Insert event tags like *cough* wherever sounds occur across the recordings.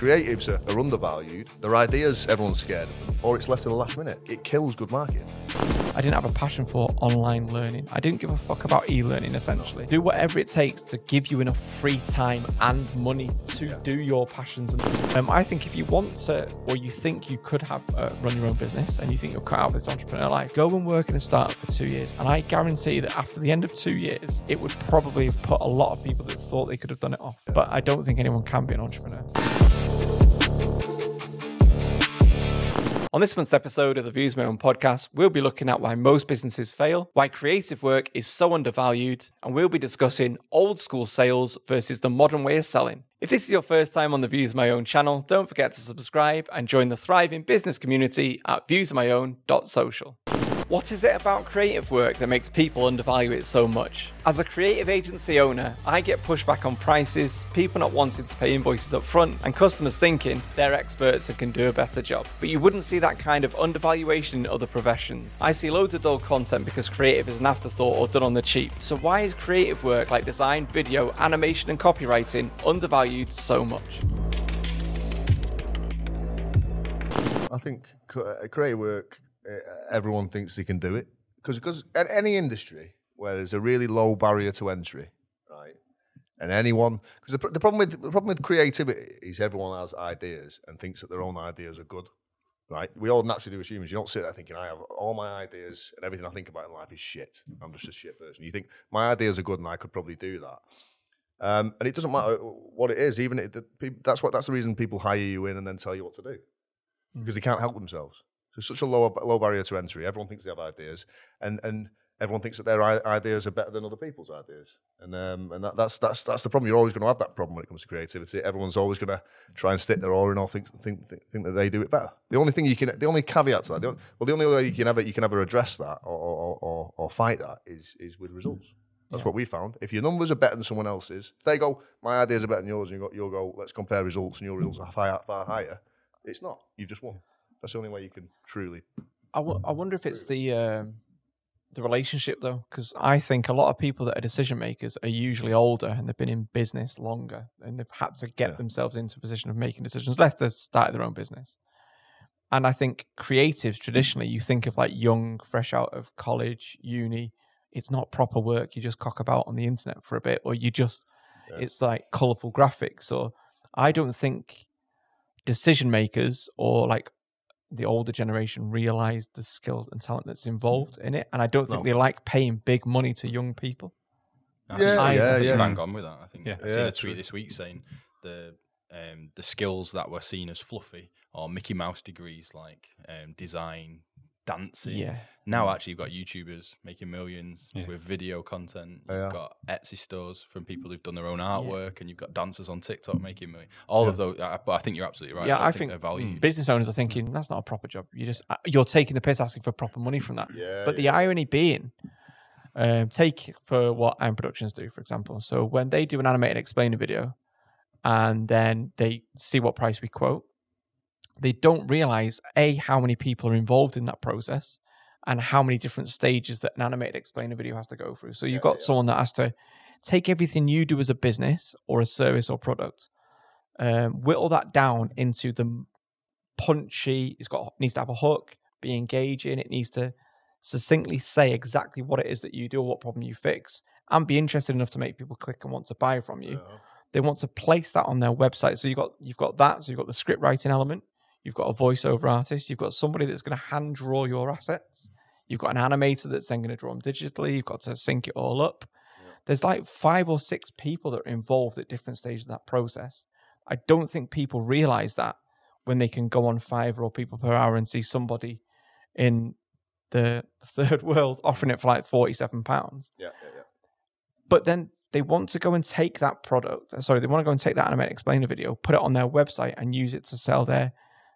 Creatives are, are undervalued. Their ideas, everyone's scared of them, or it's left to the last minute. It kills good marketing. I didn't have a passion for online learning. I didn't give a fuck about e learning essentially. Do whatever it takes to give you enough free time and money to do your passions. And um, I think if you want to, or you think you could have uh, run your own business and you think you're cut out of this entrepreneur life, go and work in a startup for two years. And I guarantee that after the end of two years, it would probably have put a lot of people that thought they could have done it off. But I don't think anyone can be an entrepreneur. On this month's episode of the Views My Own podcast, we'll be looking at why most businesses fail, why creative work is so undervalued, and we'll be discussing old school sales versus the modern way of selling. If this is your first time on the Views My Own channel, don't forget to subscribe and join the thriving business community at viewsmyown.social. What is it about creative work that makes people undervalue it so much? As a creative agency owner, I get pushback on prices, people not wanting to pay invoices up front, and customers thinking they're experts and can do a better job. But you wouldn't see that kind of undervaluation in other professions. I see loads of dull content because creative is an afterthought or done on the cheap. So why is creative work like design, video, animation, and copywriting undervalued so much? I think creative work, everyone thinks they can do it because because at any industry where there's a really low barrier to entry, right? And anyone because the, the problem with the problem with creativity is everyone has ideas and thinks that their own ideas are good, right? We all naturally do as humans. You don't sit there thinking I have all my ideas and everything I think about in life is shit. I'm just a shit person. You think my ideas are good and I could probably do that. Um, and it doesn't matter what it is. Even it, the, that's what that's the reason people hire you in and then tell you what to do because they can't help themselves. So it's such a low low barrier to entry. Everyone thinks they have ideas, and and everyone thinks that their i- ideas are better than other people's ideas. And um, and that, that's that's that's the problem. You're always going to have that problem when it comes to creativity. Everyone's always going to try and stick their oar in or think think think, think that they do it better. The only thing you can, the only caveat to that, the only, well, the only way you can ever you can ever address that or or, or, or fight that is is with results. That's what we found. If your numbers are better than someone else's, if they go, my ideas are better than yours, and you go, you'll go, let's compare results, and your results are far, far higher. It's not. You've just won. That's the only way you can truly. I, w- I wonder if it's the um, the relationship though, because I think a lot of people that are decision makers are usually older and they've been in business longer and they've had to get Yeah. themselves into a position of making decisions, unless they've started their own business. And I think creatives traditionally, you think of like young, fresh out of college, uni. It's not proper work. You just cock about on the internet for a bit, or you just it's like colorful graphics. Or I don't think decision makers or like the older generation realize the skills and talent that's involved in it. And I don't think No. they like paying big money to young people. I Yeah, think- yeah, I think yeah. Bang on with that. I think Yeah. I seen Yeah, a tweet true. this week saying the um, the skills that were seen as fluffy or Mickey Mouse degrees like um, design, dancing. Yeah. Now actually you've got YouTubers making millions Yeah. with video content. Yeah. You've got Etsy stores from people who've done their own artwork, and you've got dancers on TikTok making millions. All of those. I, but I think you're absolutely right. Yeah, I, I think, think- they're. Business owners are thinking that's not a proper job. You just uh, you're taking the piss asking for proper money from that. Yeah. But the irony being, um, take for what Iron Productions do, for example. So when they do an animated explainer video, and then they see what price we quote, they don't realize a how many people are involved in that process, and how many different stages that an animated explainer video has to go through. So you've got someone that has to take everything you do as a business or a service or product, um, whittle that down into the punchy. It's got needs to have a hook, be engaging. It needs to succinctly say exactly what it is that you do or what problem you fix, and be interested enough to make people click and want to buy from you. They want to place that on their website. So you've got you've got that. So you've got the script writing element. You've got a voiceover artist. You've got somebody that's going to hand draw your assets. You've got an animator that's then going to draw them digitally. You've got to sync it all up. There's like five or six people that are involved at different stages of that process. I don't think people realize that when they can go on Fiverr or People Per Hour and see somebody in the *laughs* third world offering it for like forty-seven pounds. Yeah, yeah, yeah. But then they want to go and take that product. Sorry, they want to go and take that animated explainer video, put it on their website, and use it to sell their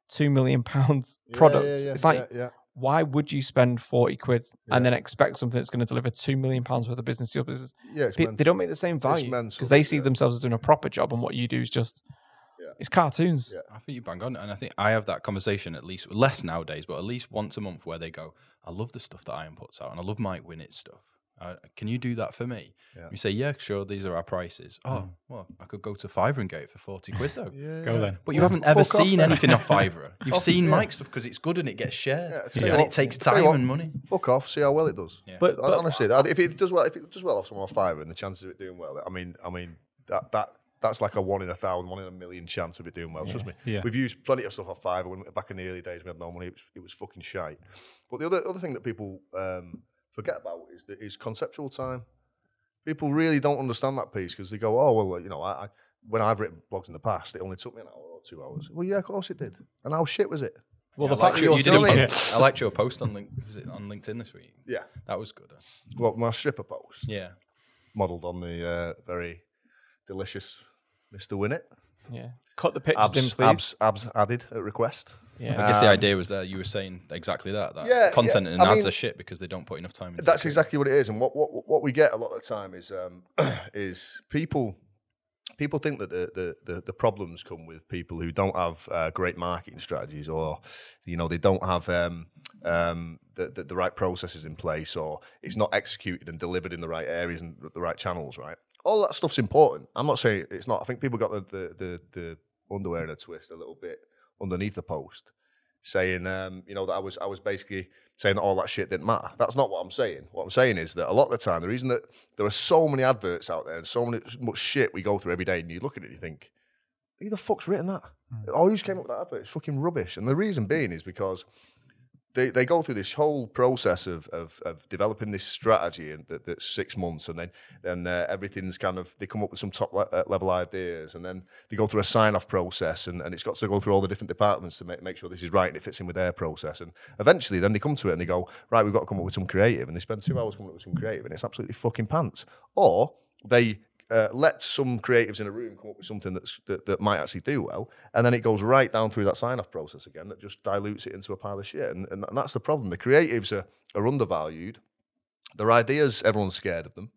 two million pounds *laughs* Yeah, products. yeah, yeah, it's like yeah, yeah. why would you spend 40 quid Yeah. and then expect something that's going to deliver 2 million pounds worth of business to your business Yeah, it's Pe- they don't make the same value mental, because they see yeah. themselves as doing a proper job and what you do is just it's cartoons Yeah. I think you bang on, and I think I have that conversation at least less nowadays, but at least once a month where they go, "I love the stuff that Iron puts out, and I love Mike Winnett's stuff." Uh, can you do that for me? Yeah. You say, yeah, sure. These are our prices. Oh, well, I could go to Fiverr and get it for forty quid though. *laughs* Go then. But you Well, haven't *laughs* ever fuck off seen anything off Fiverr. *laughs* You've Fuck, seen yeah. Mike's stuff because it's good and it gets shared, Yeah, I and what, it takes I tell you time what, and money. Fuck off. See how well it does. Yeah. But- but- honestly, that- if it does well, if it does well off someone on Fiverr, and the chances of it doing well, I mean, I mean that that that's like a one in a thousand, one in a million chance of it doing well. Trust me. Yeah. We've used plenty of stuff off Fiverr when, back in the early days. We had no money. It was, it was fucking shite. But the other other thing that people um, forget about is the, is conceptual time. People really don't understand that piece because they go, oh well, you know, I, I when I've written blogs in the past, it only took me an hour or two hours. Well, yeah, of course it did. And how shit was it? Well, Yeah, the I fact liked that you're you still did a I liked your post on link was it on LinkedIn this week. Yeah. That was good. Well, my stripper post. Yeah. modelled on the uh, very delicious Mr. Winnett. yeah, cut the pictures in, please. abs, abs added at request. Yeah. I guess the Um, idea was that you were saying exactly that. That Yeah, content yeah, and I ads mean- are shit because they don't put enough time into That's it. exactly what it is. And what, what, what we get a lot of the time is um, *clears throat* is people people think that the, the, the, the problems come with people who don't have uh, great marketing strategies or you know they don't have um, um, the, the, the right processes in place or it's not executed and delivered in the right areas and the right channels right all that stuff's important i'm not saying it's not i think people got the, the, the, the underwear in a twist a little bit underneath the post saying um, you know that i was i was basically saying that all that shit didn't matter that's not what i'm saying what i'm saying is that a lot of the time the reason that there are so many adverts out there and so many, much shit we go through every day and you look at it and you think who the fuck's written that? Oh, who's came up with that advert? It's fucking rubbish. And the reason being is because they, they go through this whole process of, of, of developing this strategy and that, that's six months and then then uh, everything's kind of they come up with some top le- uh, level ideas and then they go through a sign off process and, and it's got to go through all the different departments to make, make sure this is right and it fits in with their process and eventually then they come to it and they go right we've got to come up with some creative and they spend two hours coming up with some creative and it's absolutely fucking pants. Or they uh, let some creatives in a room come up with something that's, that, that might actually do well, and then it goes right down through that sign off process again that just dilutes it into a pile of shit. And, and that's the problem. The creatives are, are undervalued. Their ideas, everyone's scared of them.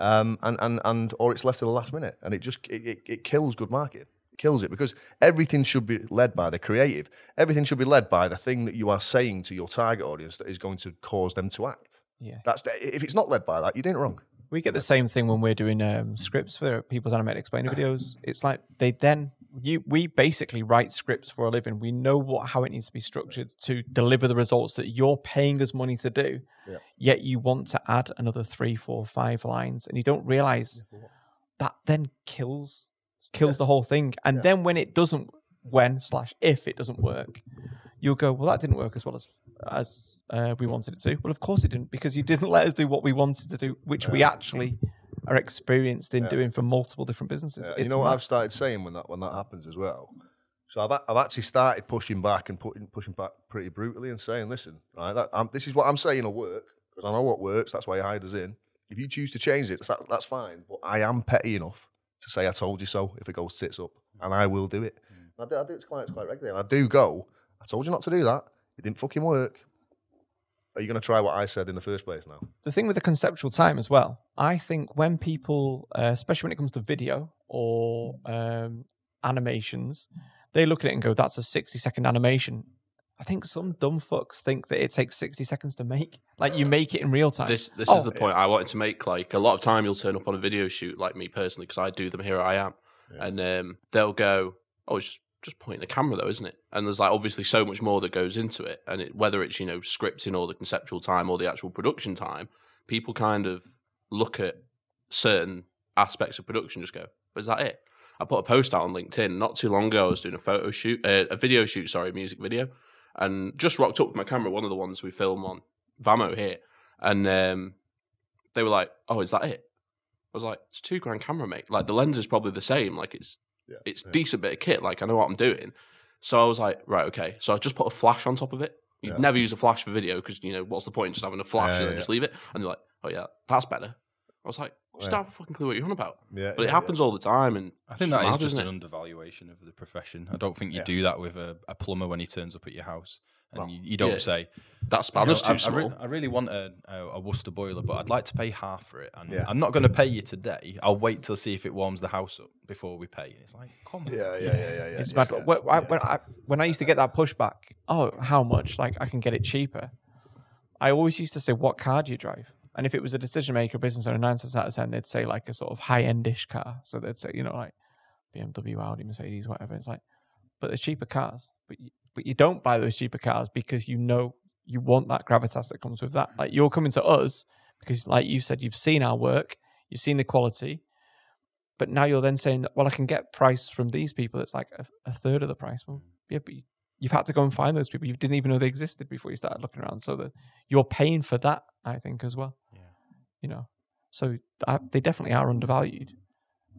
Um, and, and, and or it's left to the last minute, and it just it, it, it kills good marketing. It kills it because everything should be led by the creative. Everything should be led by the thing that you are saying to your target audience that is going to cause them to act. Yeah. That's if it's not led by that, you're doing it wrong. We get the same thing when we're doing um, scripts for people's animated explainer videos. It's like they then you we basically write scripts for a living. We know what how it needs to be structured to deliver the results that you're paying us money to do. Yeah. Yet you want to add another three, four, five lines, and you don't realize that then kills kills the whole thing. And Yeah. then when it doesn't, when slash if it doesn't work, you'll go, well, that didn't work as well as as uh, we wanted it to. Well, of course it didn't because you didn't *laughs* let us do what we wanted to do, which we actually are experienced in Yeah. doing for multiple different businesses. Yeah, you know what mad. I've started saying when that when that happens as well. So I've I've actually started pushing back and putting pushing back pretty brutally and saying, listen, right, that, I'm, this is what I'm saying will work because I know what works. That's why you hired us in. If you choose to change it, that, that's fine. But I am petty enough to say I told you so if it goes tits up, and I will do it. I, do, I do it to clients quite regularly, and I do go. I told you not to do that. It didn't fucking work. Are you going to try what I said in the first place now? the thing with the conceptual time as well, I think when people, uh, especially when it comes to video or um, animations, they look at it and go, "That's a sixty-second animation." I think some dumb fucks think that it takes sixty seconds to make. Like you make it in real time. This this Oh, is the point I wanted to make. Like a lot of time, you'll turn up on a video shoot, like me personally, because I do them. Here I am, and um, they'll go, "Oh, it's just pointing the camera, though, isn't it?" And there's like obviously so much more that goes into it, and it, whether it's you know scripting or the conceptual time or the actual production time, people kind of look at certain aspects of production, just go, "Is that it?" I put a post out on LinkedIn not too long ago. I was doing a photo shoot, uh, a video shoot, sorry, music video, and just rocked up with my camera, one of the ones we film on Vamo here, and um, they were like, "Oh, is that it?" I was like, "It's two grand camera, mate. Like the lens is probably the same. Like it's Yeah, it's yeah. decent bit of kit. Like I know what I'm doing." So I was like, "Right, okay." So I just put a flash on top of it. You'd Yeah. never use a flash for video because you know what's the point in just having a flash Yeah, and then yeah, just leave it? And they're like, "Oh yeah, that's better." I was like, "Just Yeah. don't have a fucking clue what you're on about." Yeah, But it happens all the time, and I think it's that is mad, just isn't an it? undervaluation of the profession. I don't think you Yeah. do that with a, a plumber when he turns up at your house, and Well, you, you don't yeah. say, that you know, spanner's I, too I small. re- I really want a, a, a Worcester boiler, but I'd like to pay half for it, and Yeah. I'm not going to pay you today. I'll wait till see if it warms the house up before we pay. And it's like, come on, yeah, yeah, yeah, yeah. yeah it's yeah, mad. yeah. When, I, when, I, when I used to get that pushback, oh, how much? Like I can get it cheaper. I always used to say, "What car do you drive?" And if it was a decision maker, business owner, nine times out of ten, they'd say like a sort of high endish car. So they'd say, you know, like BMW, Audi, Mercedes, whatever. It's like, but there's cheaper cars. But you, but you don't buy those cheaper cars because you know you want that gravitas that comes with that. Like you're coming to us because, like you said, you've seen our work, you've seen the quality, but now you're then saying that, well, I can get price from these people. It's like a, a third of the price. Well, yeah, but you, you've had to go and find those people. You didn't even know they existed before you started looking around. So that you're paying for that, I think, as well. Yeah. You know, so I, they definitely are undervalued,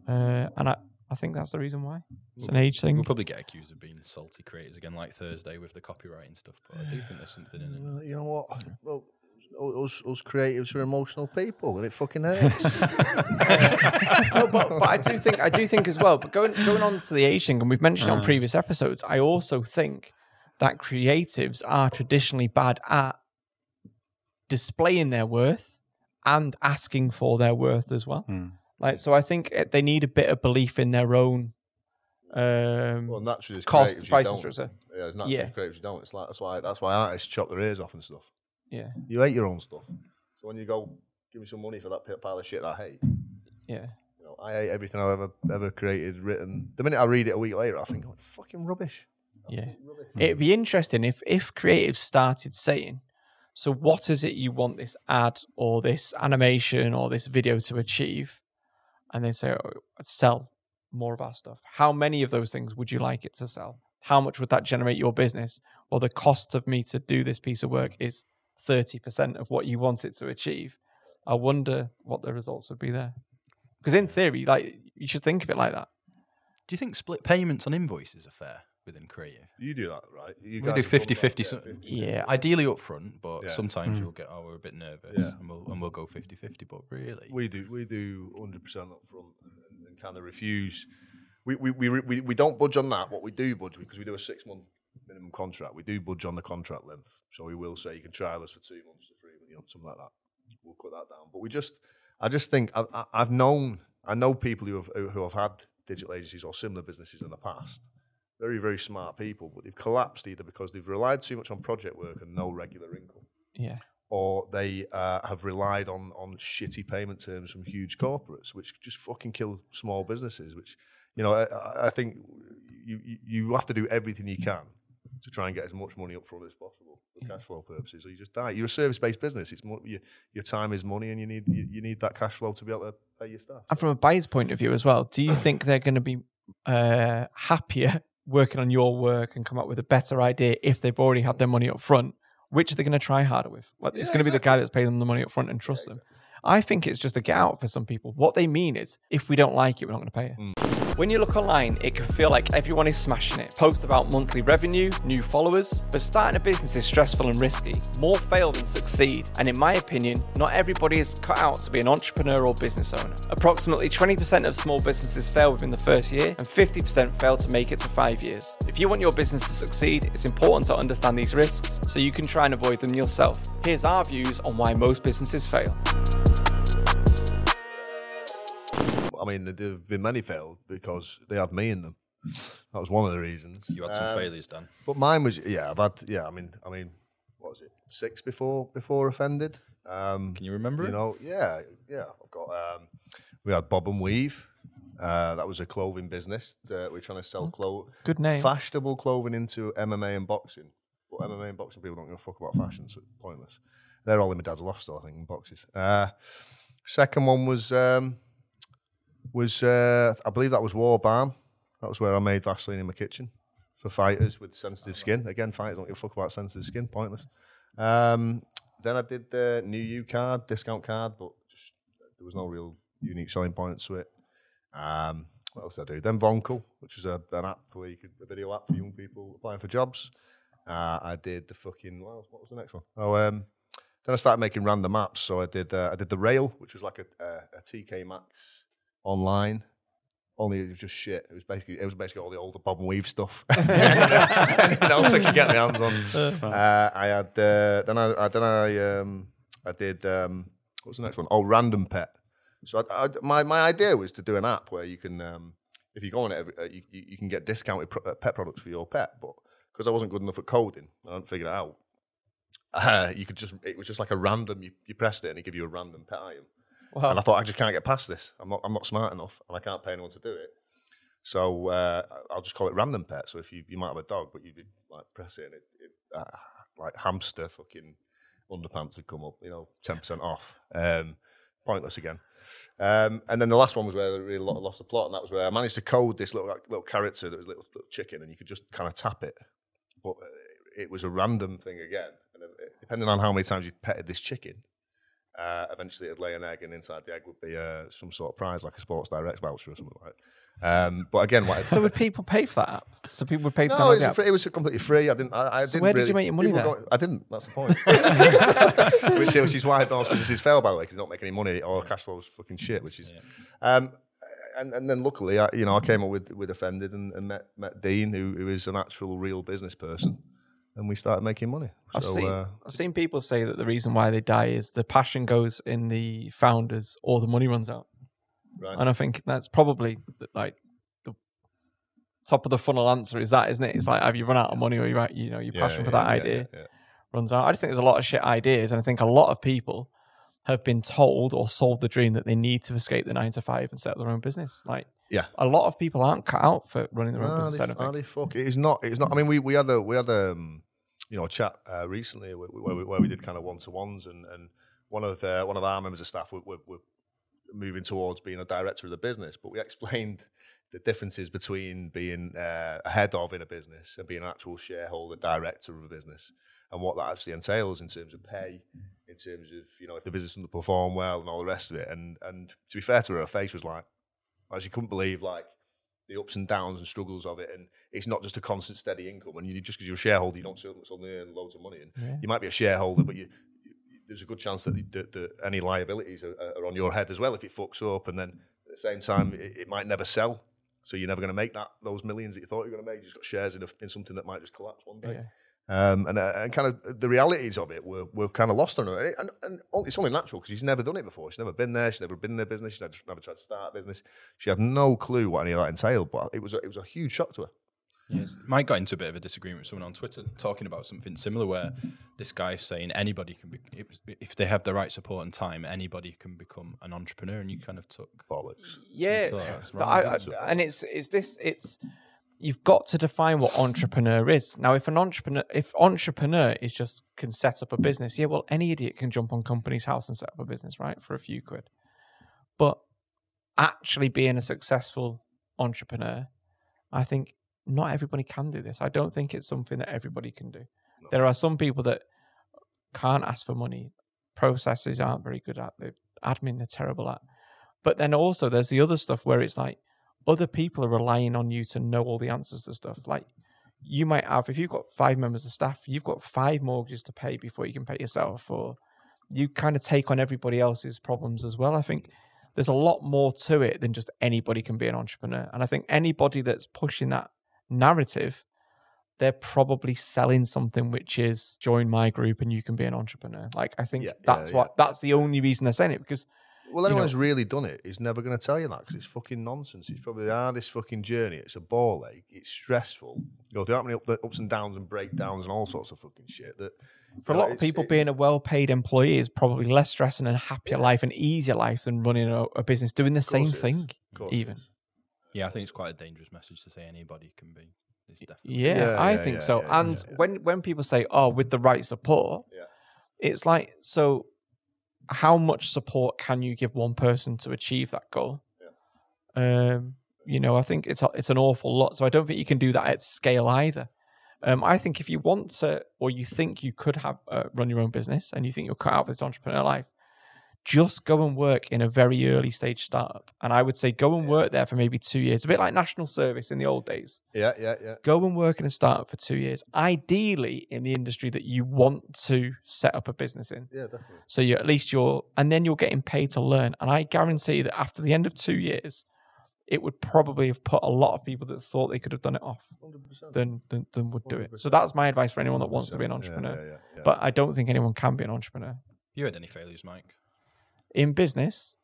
uh, and I, I think that's the reason why. It's an age thing. We'll probably get accused of being salty creators again, like Thursday with the copyright and stuff. But I do think there's something in it. Well, you know what? Well, us, us creatives are emotional people, and it fucking hurts. *laughs* *laughs* no, but, but I do think I do think as well. But going going on to the age thing, and we've mentioned it on mm. previous episodes, I also think that creatives are traditionally bad at displaying their worth and asking for their worth as well. Mm. Like, so I think they need a bit of belief in their own um, well, naturally, as cost, you price, structure. Yeah, it's naturally Yeah. as creatives, you don't. It's like that's why that's why artists chop their ears off and stuff. Yeah, You hate your own stuff, so when you go, give me some money for that pile of shit that I hate. yeah. You know, I hate everything I've ever ever created, written. The minute I read it a week later, I think, oh, fucking rubbish. Yeah. It'd be interesting if if creatives started saying, so what is it you want this ad or this animation or this video to achieve? And they say, oh, sell more of our stuff. How many of those things would you like it to sell? How much would that generate your business? Well, the cost of me to do this piece of work is 30% of what you want it to achieve. I wonder what the results would be there. Because in theory, like you should think of it like that. Do you think split payments on invoices are fair within creative? You do that, right? You We do have done 50 that, 50. yeah, So, 50. Yeah. Ideally up front, but Yeah. sometimes hmm. you'll get, oh, we're a bit nervous Yeah. and, we'll, and we'll go 50 50. But really, We do we do hundred percent up front and, and kind of refuse. We we, we we we don't budge on that. What we do budge because we do a six month minimum contract. We do budge on the contract length. So we will say you can trial us for two months to three, you know, something like that. We'll cut that down. But we just, I just think I, I, I've known, I know people who have who have had digital agencies or similar businesses in the past. Very very smart people, but they've collapsed either because they've relied too much on project work and no regular income Yeah. or they uh, have relied on on shitty payment terms from huge corporates, which just fucking kill small businesses. Which you know, I- I, think you you- have to do everything you can to try and get as much money up front as possible for cash flow purposes, or you just die. You're a service based business. It's mo- your, your time is money, and you need you, you need that cash flow to be able to pay your staff. And from a buyer's point of view as well, do you think they're going to be uh, happier working on your work and come up with a better idea if they've already had their money up front? Which they're they going to try harder with? Like, it's going to be the guy that's paying them the money up front and trust them. I think it's just a get out for some people. What they mean is, if we don't like it, we're not going to pay you. When you look online, it can feel like everyone is smashing it. Post about monthly revenue, new followers, but starting a business is stressful and risky. More fail than succeed. And in my opinion, not everybody is cut out to be an entrepreneur or business owner. Approximately 20% of small businesses fail within the first year, and 50% fail to make it to five years. If you want your business to succeed, it's important to understand these risks so you can try and avoid them yourself. Here's our views on why most businesses fail. I mean, there have been many failed because they had me in them. *laughs* That was one of the reasons. you had some Um, failures, Dan. But mine was yeah. I've had yeah. I mean, I mean, what was it? Six before before Offended. Um, Can you remember you it? know, yeah, yeah. I've got. Um, we had Bob and Weave. Uh, that was a clothing business. Uh, we're trying to sell clothes, Good name. fashionable clothing into MMA and boxing. But MMA and boxing people don't give a fuck about fashion, so it's pointless. They're all in my dad's loft store, I think, in boxes. Uh, second one was um, was uh, I believe that was War Balm. That was where I made Vaseline in my kitchen for fighters with sensitive skin. Again, fighters don't give a fuck about sensitive skin, pointless. Um, then I did the new U card, discount card, but just, there was no real unique selling points to it. Um, what else did I do? Then Vonkel, which was a, an app where you could a video app for young people applying for jobs. Uh, I did the fucking what, else, what was the next one? Oh, um, then I started making random apps. So I did uh, I did the Rail, which was like a, a, a TK Maxx online. Only it was just shit. It was basically it was basically all the older Bob and Weave stuff. *laughs* *laughs* Anything else I could get my hands on. *laughs* Uh, I had uh, then I, I then I um, I did um, what was the next one? Oh, Random Pet. So I, I, my my idea was to do an app where you can um, if you go on it, every, uh, you, you can get discounted pro- uh, pet products for your pet. But because I wasn't good enough at coding, I hadn't figured it out. uh, you could just it was just like a random. You, you pressed it and it give you a random pet item. Wow. And I thought I just can't get past this. I'm not I'm not smart enough, and I can't pay anyone to do it. So uh, I'll just call it random pet. So if you you might have a dog, but you like press it and it, it uh, like hamster fucking underpants would come up, you know, ten percent off. Um, pointless again. Um, and then the last one was where I really lost the plot, and that was where I managed to code this little like, little character that was a little, little chicken, and you could just kind of tap it, but uh, it was a random thing again. And uh, depending on how many times you petted this chicken, uh, eventually it'd lay an egg, and inside the egg would be uh, some sort of prize, like a Sports Direct voucher or something like. that. Um, but again, what so would people pay for that app? So people would pay for no, that it was, app? free, it was completely free. I didn't. I, I So didn't where did really- you make your money people there? Go, I didn't. That's the point. *laughs* which, which is why most businesses fail, by the way, because they don't make any money or cash flow flow's fucking shit. Which is, um, and and then luckily, I, you know, I came up with with Offended and, and met met Dean, who who is an actual real business person, and we started making money. I've So, seen uh, I've seen people say that the reason why they die is the passion goes in the founders or the money runs out, right. and I think that's probably the- like the top of the funnel answer is that, isn't it? It's like have you run out of money or you right, you know, your Yeah, passion for that yeah, idea yeah, yeah. runs out. I just think there's a lot of shit ideas, and I think a lot of people have been told or sold the dream that they need to escape the nine to five and set up their own business. Like Yeah. a lot of people aren't cut out for running their own business. they, I think. fuck. It's not. It's not. I mean, we, we had a we had a um, you know chat uh, recently where, where, we, where we did kind of one to ones, and, and one of uh, one of our members of staff were, were, were moving towards being a director of the business, but we explained the differences between being uh, a head of in a business and being an actual shareholder director of a business, and what that actually entails in terms of pay, in terms of you know if the business doesn't perform well and all the rest of it. And and to be fair to her, her face was like, like she couldn't believe like the ups and downs and struggles of it, and it's not just a constant steady income. And you just because you're a shareholder, you don't suddenly suddenly earn loads of money. And Yeah. you might be a shareholder, but you, you there's a good chance that, that, that any liabilities are, are on your head as well if it fucks up. And then at the same time, it, it might never sell, so you're never going to make that those millions that you thought you were going to make. You just got shares in, a, in something that might just collapse one day. Oh, yeah. Um, and, uh, and kind of the realities of it were, were kind of lost on her. And, and, and it's only natural because she's never done it before. She's never been there. She's never been in a business. She's never, never tried to start a business. She had no clue what any of that entailed. But it was a, it was a huge shock to her. Yes. Mike got into a bit of a disagreement with someone on Twitter talking about something similar where this guy saying anybody can be, if, if they have the right support and time, anybody can become an entrepreneur. And you kind of took. Bollocks. Yeah, So that's th- wrong, I- I- and it's it's this it's you've got to define what entrepreneur is. Now, if an entrepreneur if entrepreneur is just can set up a business, yeah, well, any idiot can jump on Companies House and set up a business, right, for a few quid. But actually being a successful entrepreneur, I think not everybody can do this. I don't think it's something that everybody can do. There are some people that can't ask for money. Processes aren't very good at. The admin they're terrible at. But then also there's the other stuff where it's like other people are relying on you to know all the answers to stuff. Like you might have, if you've got five members of staff, you've got five mortgages to pay before you can pay yourself, or you kind of take on everybody else's problems as well. I think there's a lot more to it than just anybody can be an entrepreneur. And I think anybody that's pushing that narrative, they're probably selling something which is join my group and you can be an entrepreneur. Like I think Yeah, that's yeah, what that's the only reason they're saying it because Well, anyone who's really done it is never going to tell you that because it's fucking nonsense. It's probably ah, the hardest fucking journey. It's a ball ache. It's stressful. You go through that many up, ups and downs and breakdowns and all sorts of fucking shit. That for a know, lot of people, being a well-paid employee is probably less stressing and a happier life and easier life than running a, a business doing the same thing. of course it Even. Yeah, I think it's quite a dangerous message to say anybody can be. It's definitely. yeah, Yeah, I yeah, think yeah, so. yeah, and yeah. when when people say, "Oh, with the right support," Yeah. it's like so. How much support can you give one person to achieve that goal? Um, you know, I think it's it's an awful lot. So I don't think you can do that at scale either. Um, I think if you want to, or you think you could have uh, run your own business, and you think you're cut out for this entrepreneur life, just go and work in a very early stage startup. And I would say go and work there for maybe two years, a bit like national service in the old days. Yeah, yeah, yeah. Go and work in a startup for two years, ideally in the industry that you want to set up a business in. Yeah, definitely. So you're at least you're, and then you're getting paid to learn. And I guarantee that after the end of two years, it would probably have put a lot of people that thought they could have done it off 100%. than than, than would do it. So that's my advice for anyone that wants to be an Yeah, entrepreneur. yeah, yeah, yeah. But I don't think anyone can be an entrepreneur You had any failures, Mike? In business.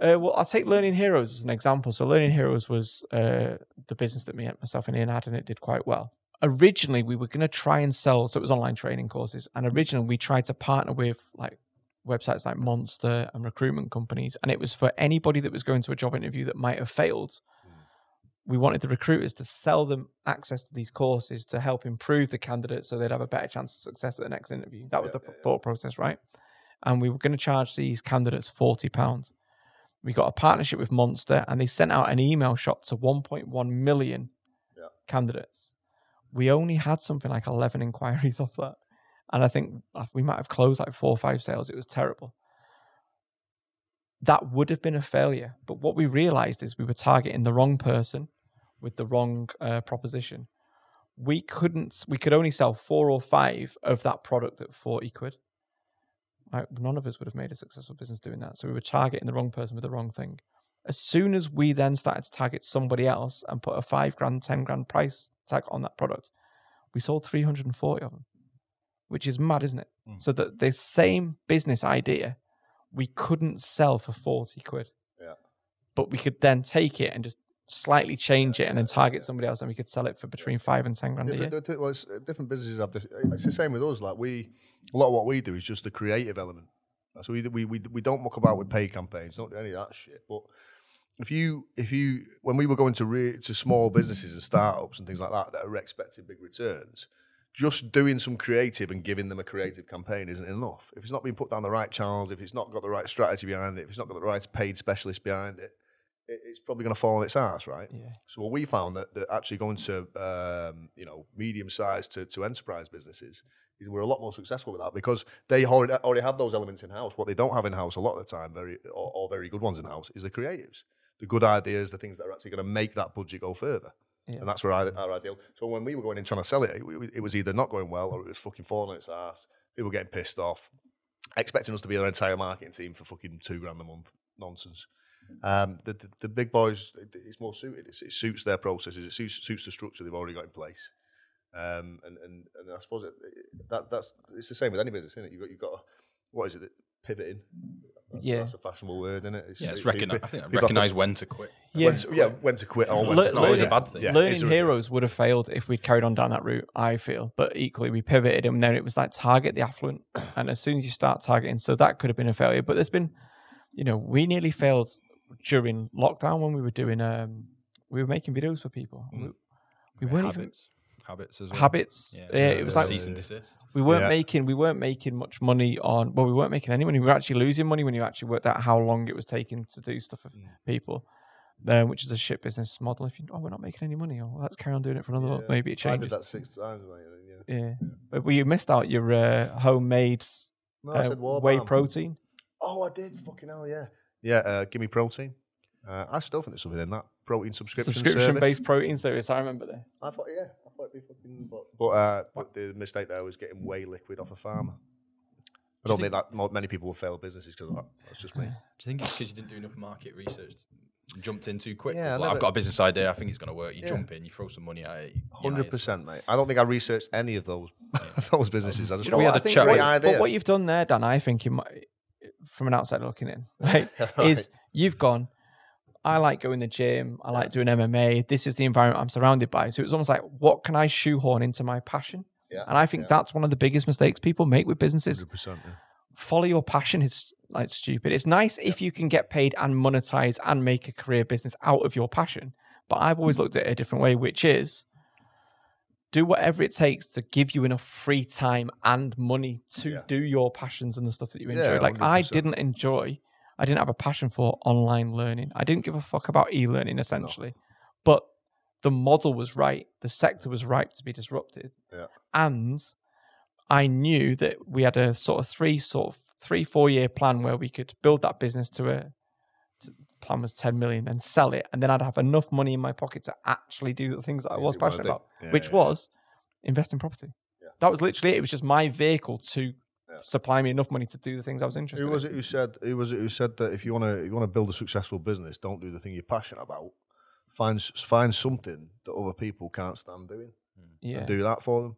Uh, well, I'll take Learning Heroes as an example. So, Learning Heroes was uh, the business that me, myself, and Ian had, and it did quite well. originally we were going to try and sell so it was online training courses and originally we tried to partner with like websites like Monster and recruitment companies and it was for anybody that was going to a job interview that might have failed we wanted the recruiters to sell them access to these courses to help improve the candidates so they'd have a better chance of success at the next interview that was the thought process right and we were going to charge these candidates 40 pounds we got a partnership with Monster and they sent out an email shot to 1.1 million Yeah. candidates we only had something like 11 inquiries *laughs* off that. And I think uh, we might have closed like four or five sales. It was terrible. That would have been a failure. But what we realized is we were targeting the wrong person with the wrong uh, proposition. We couldn't, we could only sell four or five of that product at 40 quid. Like, none of us would have made a successful business doing that. So we were targeting the wrong person with the wrong thing. As soon as we then started to target somebody else and put a five grand, 10 grand price tag on that product, we sold 340 of them, which is mad, isn't it? Mm. So that the same business idea we couldn't sell for 40 quid. Yeah. But we could then take it and just slightly change it and then target somebody else and we could sell it for between five and 10 grand a year. Different, well, it's, uh, different businesses have. This, it's the same with us. Like we, a lot of what we do is just the creative element. So we we we, we don't muck about with paid campaigns. Don't do any of that shit. But if you if you when we were going to re, to small businesses and startups and things like that that are expecting big returns, just doing some creative and giving them a creative campaign isn't enough. If it's not being put down the right channels, if it's not got the right strategy behind it, if it's not got the right paid specialist behind it, it it's probably going to fall on its ass, right? Yeah. So what we found that, that actually going to um, you know medium sized to, to enterprise businesses, is we're a lot more successful with that because they already already have those elements in house. What they don't have in house a lot of the time, very or, or very good ones in house, is the creatives, the good ideas, the things that are actually going to make that budget go further. Yeah. And that's where our, our ideal. So when we were going in trying to sell it, it, it was either not going well or it was fucking falling on its ass. People getting pissed off, expecting us to be their entire marketing team for fucking two grand a month. Nonsense. Um, the, the the big boys, it- it's more suited. It's, it suits their processes. It suits, suits the structure they've already got in place. Um, and, and and I suppose it, it- that that's it's the same with any business, isn't it? You've got you've got a, what is it? Pivoting. That's, Yeah. that's a fashionable word, isn't it? Yeah, it's it- recognize. pe- I think people to- recognize when to quit. Yeah. when to, yeah, when to quit or when Le- to It's not always a bad thing. Yeah, Learning it's a- Heroes would have failed if we'd carried on down that route, I feel. But equally, we pivoted and then it was like target the affluent. And as soon as you start targeting, so that could have been a failure. But there's been, you know, we nearly failed during lockdown when we were doing, um, we were making videos for people. Mm. We, we weren't even habits, habits as well. habits. Yeah, it was like cease and desist. we weren't Yeah. making we weren't making much money on well we weren't making any money we were actually losing money when you actually worked out how long it was taking to do stuff for Mm. people um, which is a shit business model if you oh we're not making any money oh well, let's carry on doing it for another month Yeah. maybe it I did that six times, mate. Yeah. yeah but well, you missed out your uh, homemade No, I uh, said whey protein Oh, I did. Fucking hell, yeah. Yeah, uh, give me protein. Uh, I still think there's something in that protein subscription, Subscription based protein service I remember this I thought, yeah, I thought it'd be fucking. But, but, uh, but the mistake there was getting whey liquid off a farmer. I don't think, that mo- many people will fail businesses because of that. That's just me. Do you think it's *sighs* because you didn't do enough market research? Jumped in too quick. Yeah, I Like, never- I've got a business idea. I think it's going to work. You Yeah. jump in, you throw some money at it. you Hundred percent, mate. I don't think I researched any of those *laughs* those businesses. I just You know thought what, I I think think great what, idea. but what you've done there Dan I think you might from an outsider looking in *laughs* right is you've gone I like going to the gym. I like doing MMA. This is the environment I'm surrounded by. So it's almost like, what can I shoehorn into my passion? Yeah, And I think yeah. that's one of the biggest mistakes people make with businesses. Percent. Follow your passion is like stupid. It's nice if you can get paid and monetize and make a career business out of your passion. But I've always hmm. looked at it a different way, which is do whatever it takes to give you enough free time and money to Yeah. do your passions and the stuff that you Yeah, enjoy. like I didn't enjoy, I didn't have a passion for online learning. I didn't give a fuck about e-learning essentially. But the model was right. The sector was ripe to be disrupted. Yeah. And I knew that we had a sort of three sort of three, four year plan where we could build that business to a plan was 10 million and sell it. And then I'd have enough money in my pocket to actually do the things that I was passionate about, Yeah, which yeah, was invest in property. Yeah. That was literally it. It was just my vehicle to Yeah. supply me enough money to do the things I was interested Who was in. it who said? Who was it who said that if you want to, you want to build a successful business, don't do the thing you're passionate about. Find find something that other people can't stand doing. Hmm. Yeah. and do that for them.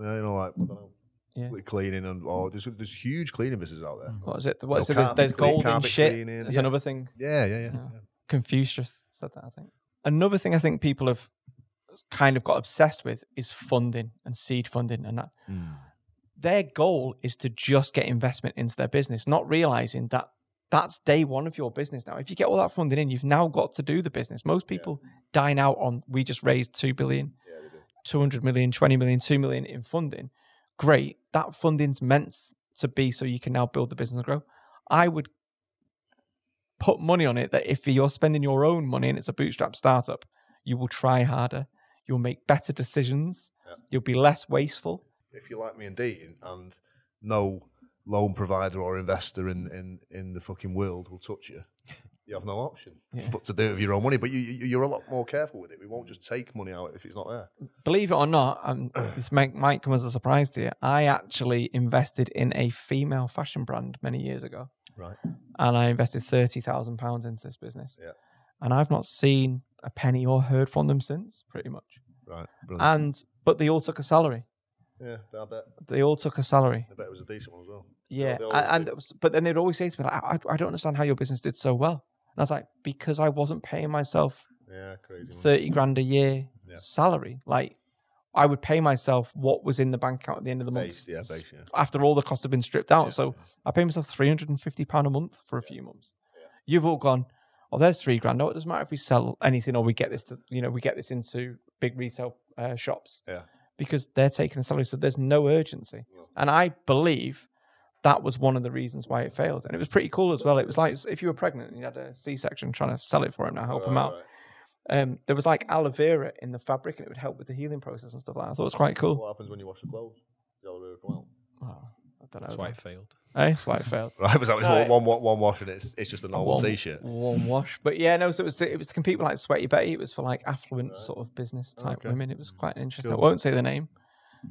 Yeah, you know, like I don't know, Yeah. with cleaning and or there's there's huge cleaning businesses out there. What is it? What is No, it? There's, there's clean- gold in carpet shit. cleaning, There's yeah. another thing. Yeah, yeah, yeah. Yeah. yeah. Confucius said that, I think. Another thing I think people have kind of got obsessed with is funding and seed funding and that. Mm. Their goal is to just get investment into their business, not realizing that that's day one of your business now. If you get all that funding in, you've now got to do the business. Most people dine out on we just raised 2 billion, 200 million, 20 million, 2 million in funding. Great. That funding's meant to be so you can now build the business and grow. I would put money on it that if you're spending your own money and it's a bootstrap startup, you will try harder, you'll make better decisions, you'll be less wasteful. if you're like me and Dean, and no loan provider or investor in, in, in the fucking world will touch you, you have no option but to do it with your own money. But you, you, you're a lot more careful with it. We won't just take money out if it's not there. Believe it or not, um, *clears throat* this might, might come as a surprise to you. I actually invested in a female fashion brand many years ago. Right. and I invested thirty thousand pounds into this business. Yeah. And I've not seen a penny or heard from them since, pretty much. Right. Brilliant. And but they all took a salary. yeah, I bet. They all took a salary. I bet it was a decent one as well. Yeah. And, and was, but then they'd always say to me, like, I, I don't understand how your business did so well. And I was like, because I wasn't paying myself Yeah, crazy. thirty grand a year Yeah. salary. Like I would pay myself what was in the bank account at the end of the month. Base, yeah, base, yeah. After all the costs have been stripped out. So I pay myself three hundred and fifty pound a month for a few months. You've all gone, oh, there's three grand. No, it doesn't matter if we sell anything or we get this to, you know, we get this into big retail uh, shops Yeah. because they're taking the salary. So there's no urgency. And I believe that was one of the reasons why it failed. And it was pretty cool as well. It was like if you were pregnant and you had a C section trying to sell it for him now, help him out. Um, there was like aloe vera in the fabric and it would help with the healing process and stuff like that. I thought it was quite cool. What happens when you wash the clothes? The aloe vera come out. Oh, I don't know. That's why it failed. Eh, That's why it failed. *laughs* Right, was that Right. one, one, one wash and it's, it's just a normal t-shirt? One wash. But yeah, no, so it was it was to compete with like Sweaty Betty. It was for like affluent sort of business type Okay. women. It was quite interesting. Cool. I won't say the name.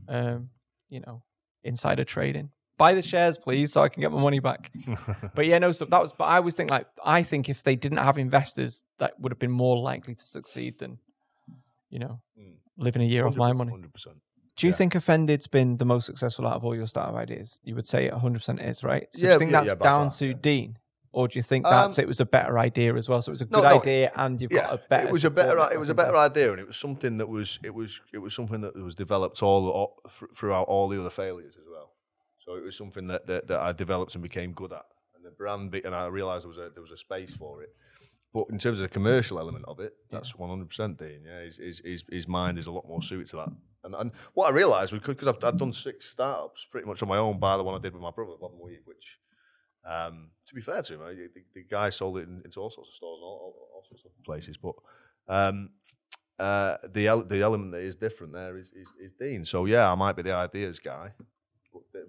Um, you know, insider trading. Buy the shares, please, so I can get my money back. *laughs* but yeah, no, so that was but I always think like I think if they didn't have investors, that would have been more likely to succeed than, you know, Mm. living a year off my money. 100%. Do you Yeah. think Offended's been the most successful out of all your startup ideas? You would say it 100% is, right? So do you think yeah, that's yeah, down far, to yeah. Dean? Or do you think Um, it was a better idea as well? So it was a good no, idea and you've got a better it was a better it was a better idea and it was something that was it was it was something that was developed all, all throughout all the other failures as well so it was something that, that, that I developed and became good at and the brand be, and I realized there was a there was a space for it but in terms of the commercial element of it that's 100% Dean yeah his, his, his, his mind is a lot more suited to that and, and what I realized was because I've, I've done six startups pretty much on my own by the one I did with my brother Bob Weave which um, to be fair to him, uh, the, the guy sold it in, into all sorts of stores and all, all, all sorts of places. But um, uh, the el- the element that is different there is, is, is Dean. So yeah, I might be the ideas guy,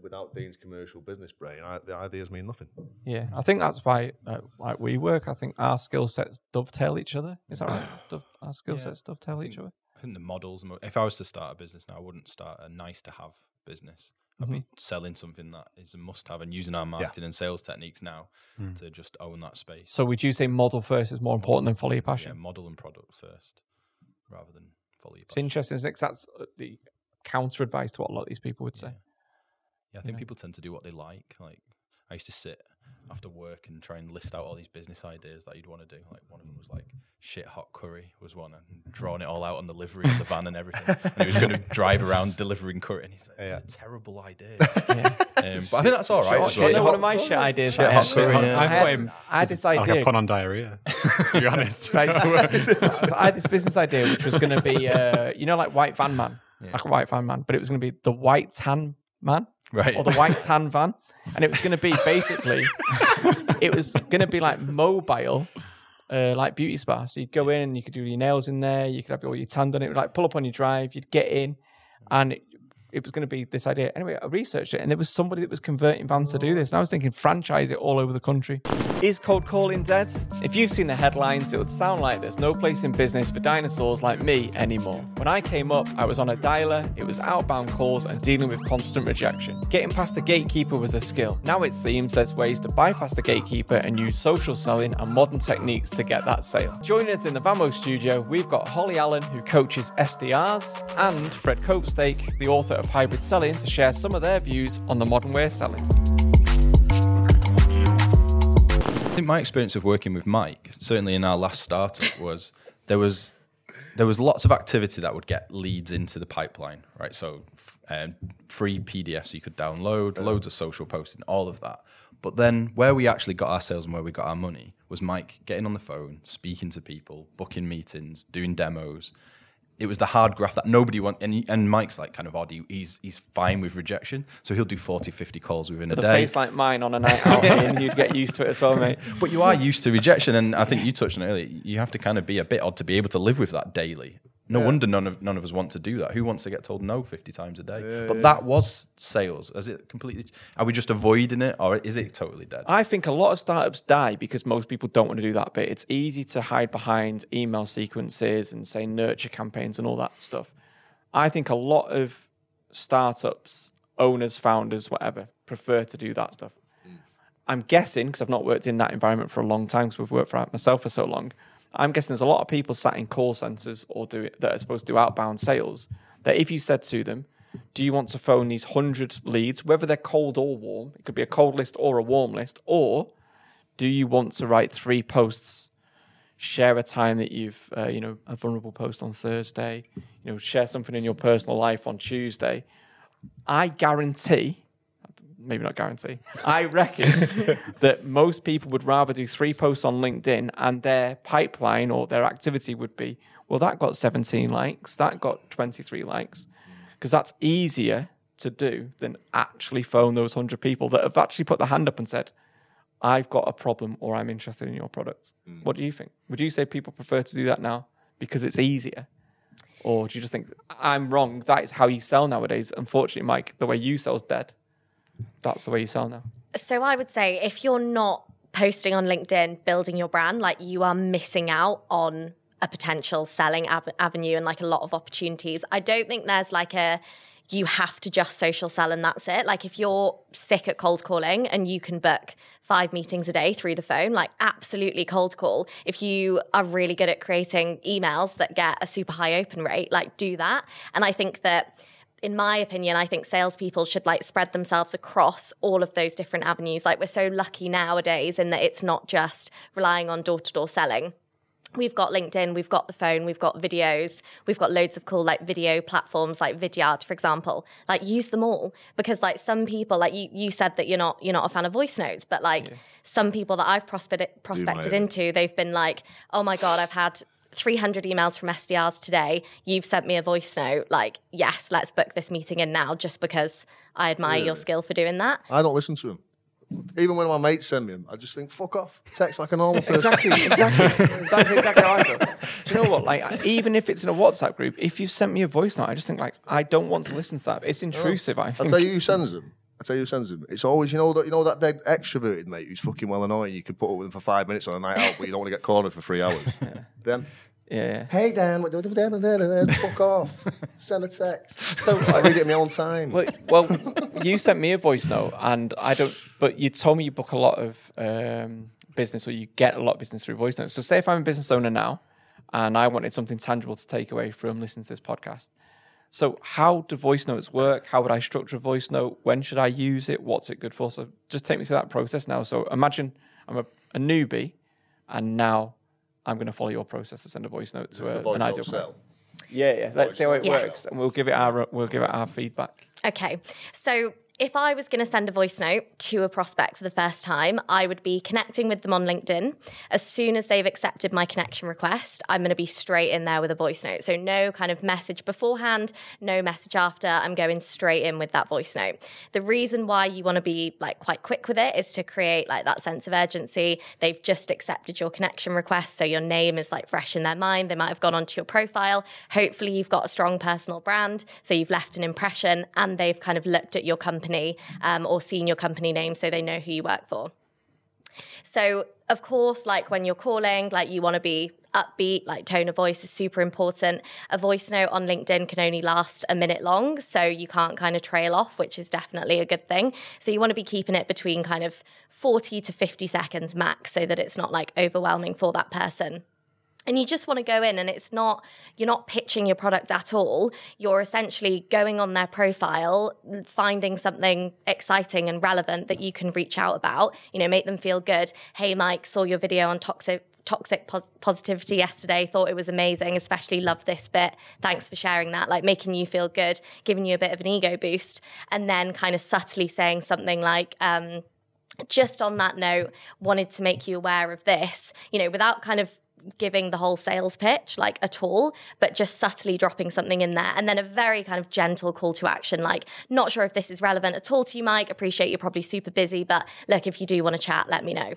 without Dean's commercial business brain, I, the ideas mean nothing. Yeah, I think that's why uh, like we work. I think our skill sets dovetail each other. Is that right? *coughs* Dove, our skill Yeah, sets dovetail I each other. I think the models. mo- If I was to start a business now, I wouldn't start a nice to have business. I'd be selling something that is a must have and using our marketing and sales techniques now to just own that space. So would you say model first is more important than follow your Yeah, passion? model and product first rather than follow your passion. It's passion. interesting, isn't it? 'Cause that's uh, the counter advice to what a lot of these people would say. Yeah, I think know? people tend to do what they like. Like I used to sit after work and try and list out all these business ideas that you'd want to do. Like one of them was like shit hot curry was one, and drawing it all out on the livery of the van and everything. and he was going *laughs* to drive around delivering curry, and he's like, "It's a terrible idea." *laughs* um, but I think that's all right. What- as you well. know, one of my shit ideas. Shit I hot had- curry, yeah. I I've had, got him- I had this Like a idea. pun on diarrhea, *laughs* to be honest. Right, so I had this business idea, which was going to be, uh, you know, like white van man, like a white van man, but it was going to be the white tan man, Right. or the white tan van, and it was going to be basically, it was going to be like mobile, uh, like beauty spa. So you'd go in and you could do your nails in there, you could have all your tan done. It would like pull up on your drive, you'd get in, and it, it was going to be this idea. Anyway, I researched it, and there was somebody that was converting vans to do this. And I was thinking, franchise it all over the country. Is cold calling dead? If you've seen the headlines, it would sound like there's no place in business for dinosaurs like me anymore. When I came up, I was on a dialer, it was outbound calls and dealing with constant rejection. Getting past the gatekeeper was a skill. Now it seems there's ways to bypass the gatekeeper and use social selling and modern techniques to get that sale. Joining us in the Vamo studio, we've got Holly Allen, who coaches SDRs, and Fred Copestake, the author of Hybrid Selling, to share some of their views on the modern way of selling. I think my experience of working with Mike, certainly in our last startup, *laughs* was there was there was lots of activity that would get leads into the pipeline, right? So um, free PDFs you could download, loads of social posting, all of that. But then where we actually got our sales and where we got our money was Mike getting on the phone, speaking to people, booking meetings, doing demos. It was the hard graft that nobody want, and, he, and Mike's like kind of odd. He, he's he's fine with rejection, so he'll do 40, 50 calls within a The day. face like mine on a night out, and you'd get used to it as well, mate. *laughs* But you are used to rejection, and I think you touched on it earlier. You have to kind of be a bit odd to be able to live with that daily. No wonder none of none of us want to do that. Who wants to get told no fifty times a day? but that was sales. Is it completely? Are we just avoiding it, or is it totally dead? I think a lot of startups die because most people don't want to do that bit. It's easy to hide behind email sequences and say nurture campaigns and all that stuff. I think a lot of startups, owners, founders, whatever, prefer to do that stuff. Hmm. I'm guessing because I've not worked in that environment for a long time because we've worked for myself for so long. I'm guessing there's a lot of people sat in call centers or do that are supposed to do outbound sales. That if you said to them, "Do you want to phone these hundred leads, whether they're cold or warm? It could be a cold list or a warm list, or do you want to write three posts share a time that you've uh, you know a vulnerable post on thursday you know share something in your personal life on tuesday i guarantee maybe not guarantee i reckon *laughs* that most people would rather do three posts on linkedin and their pipeline or their activity would be well that got 17 likes that got 23 likes because that's easier to do than actually phone those 100 people that have actually put their hand up and said I've got a problem or I'm interested in your product. Hmm. What do you think? Would you say people prefer to do that now because it's easier? Or do you just think I'm wrong? That is how you sell nowadays. Unfortunately, Mike, the way you sell is dead. That's the way you sell now. So I would say if you're not posting on LinkedIn, building your brand, like you are missing out on a potential selling av- avenue and like a lot of opportunities. I don't think there's like a you have to just social sell and that's it. Like if you're sick at cold calling and you can book five meetings a day through the phone, like absolutely cold call. If you are really good at creating emails that get a super high open rate, like do that. And I think that in my opinion, I think salespeople should like spread themselves across all of those different avenues. Like we're so lucky nowadays in that it's not just relying on door to door selling. We've got LinkedIn, we've got the phone, we've got videos, we've got loads of cool like video platforms like Vidyard, for example. Like use them all because like some people, like you, you said that you're not you're not a fan of voice notes, but like some people that I've prospected prospected into, they've been like, oh my god, I've had 300 emails from SDRs today. You've sent me a voice note. Like, yes, let's book this meeting in now just because I admire your skill for doing that. I don't listen to him. Even when my mates send me them, I just think, fuck off. Text like a normal *laughs* person. Exactly, exactly. *laughs* That's exactly how I feel. Do you know what? Like, *laughs* even if it's in a WhatsApp group, if you've sent me a voice note, I just think like I don't want to listen to that. It's intrusive. I I'll think. tell you who sends them. I'll tell you who sends them. It's always, you know, that you know that dead extroverted mate who's fucking well annoying. You could put up with him for five minutes on a night out, but you don't want to get cornered for three hours. *laughs* Yeah, yeah. Hey Dan, what do you do? Fuck off. *laughs* Send a text. So I read it in my own time. Well, well, you sent me a voice note, and I don't. But you told me you book a lot of um, business, or you get a lot of business through voice notes. So, say if I'm a business owner now, and I wanted something tangible to take away from listening to this podcast. So, how do voice notes work? How would I structure a voice note? When should I use it? What's it good for? So, just take me through that process now. So, imagine I'm a, a newbie, and now I'm going to follow your process to send a voice note to a, voice an ideal sell. client. Yeah, yeah. Let's see how it Yeah. works, and we'll give it our we'll give it our feedback. Okay. So if I was going to send a voice note to a prospect for the first time, I would be connecting with them on LinkedIn. As soon as they've accepted my connection request, I'm going to be straight in there with a voice note. So no kind of message beforehand, no message after. I'm going straight in with that voice note. The reason why you want to be like quite quick with it is to create like that sense of urgency. They've just accepted your connection request, so your name is like fresh in their mind. They might have gone onto your profile. Hopefully, you've got a strong personal brand, so you've left an impression, and they've kind of looked at your company um, or seen your company name, so they know who you work for. So, of course, like when you're calling, like you want to be upbeat, like tone of voice is super important. A voice note on LinkedIn can only last a minute long, so you can't kind of trail off, which is definitely a good thing. So, you want to be keeping it between kind of 40 to 50 seconds max so that it's not like overwhelming for that person and you just want to go in and it's not you're not pitching your product at all you're essentially going on their profile finding something exciting and relevant that you can reach out about you know make them feel good hey mike saw your video on toxic toxic pos- positivity yesterday. Thought it was amazing. Especially love this bit. Thanks for sharing that. Like making you feel good, giving you a bit of an ego boost, and then kind of subtly saying something like. Um, just on that note, wanted to make you aware of this, you know, without kind of giving the whole sales pitch like at all, but just subtly dropping something in there. And then a very kind of gentle call to action, like, not sure if this is relevant at all to you, Mike. Appreciate you're probably super busy, but look, if you do want to chat, let me know.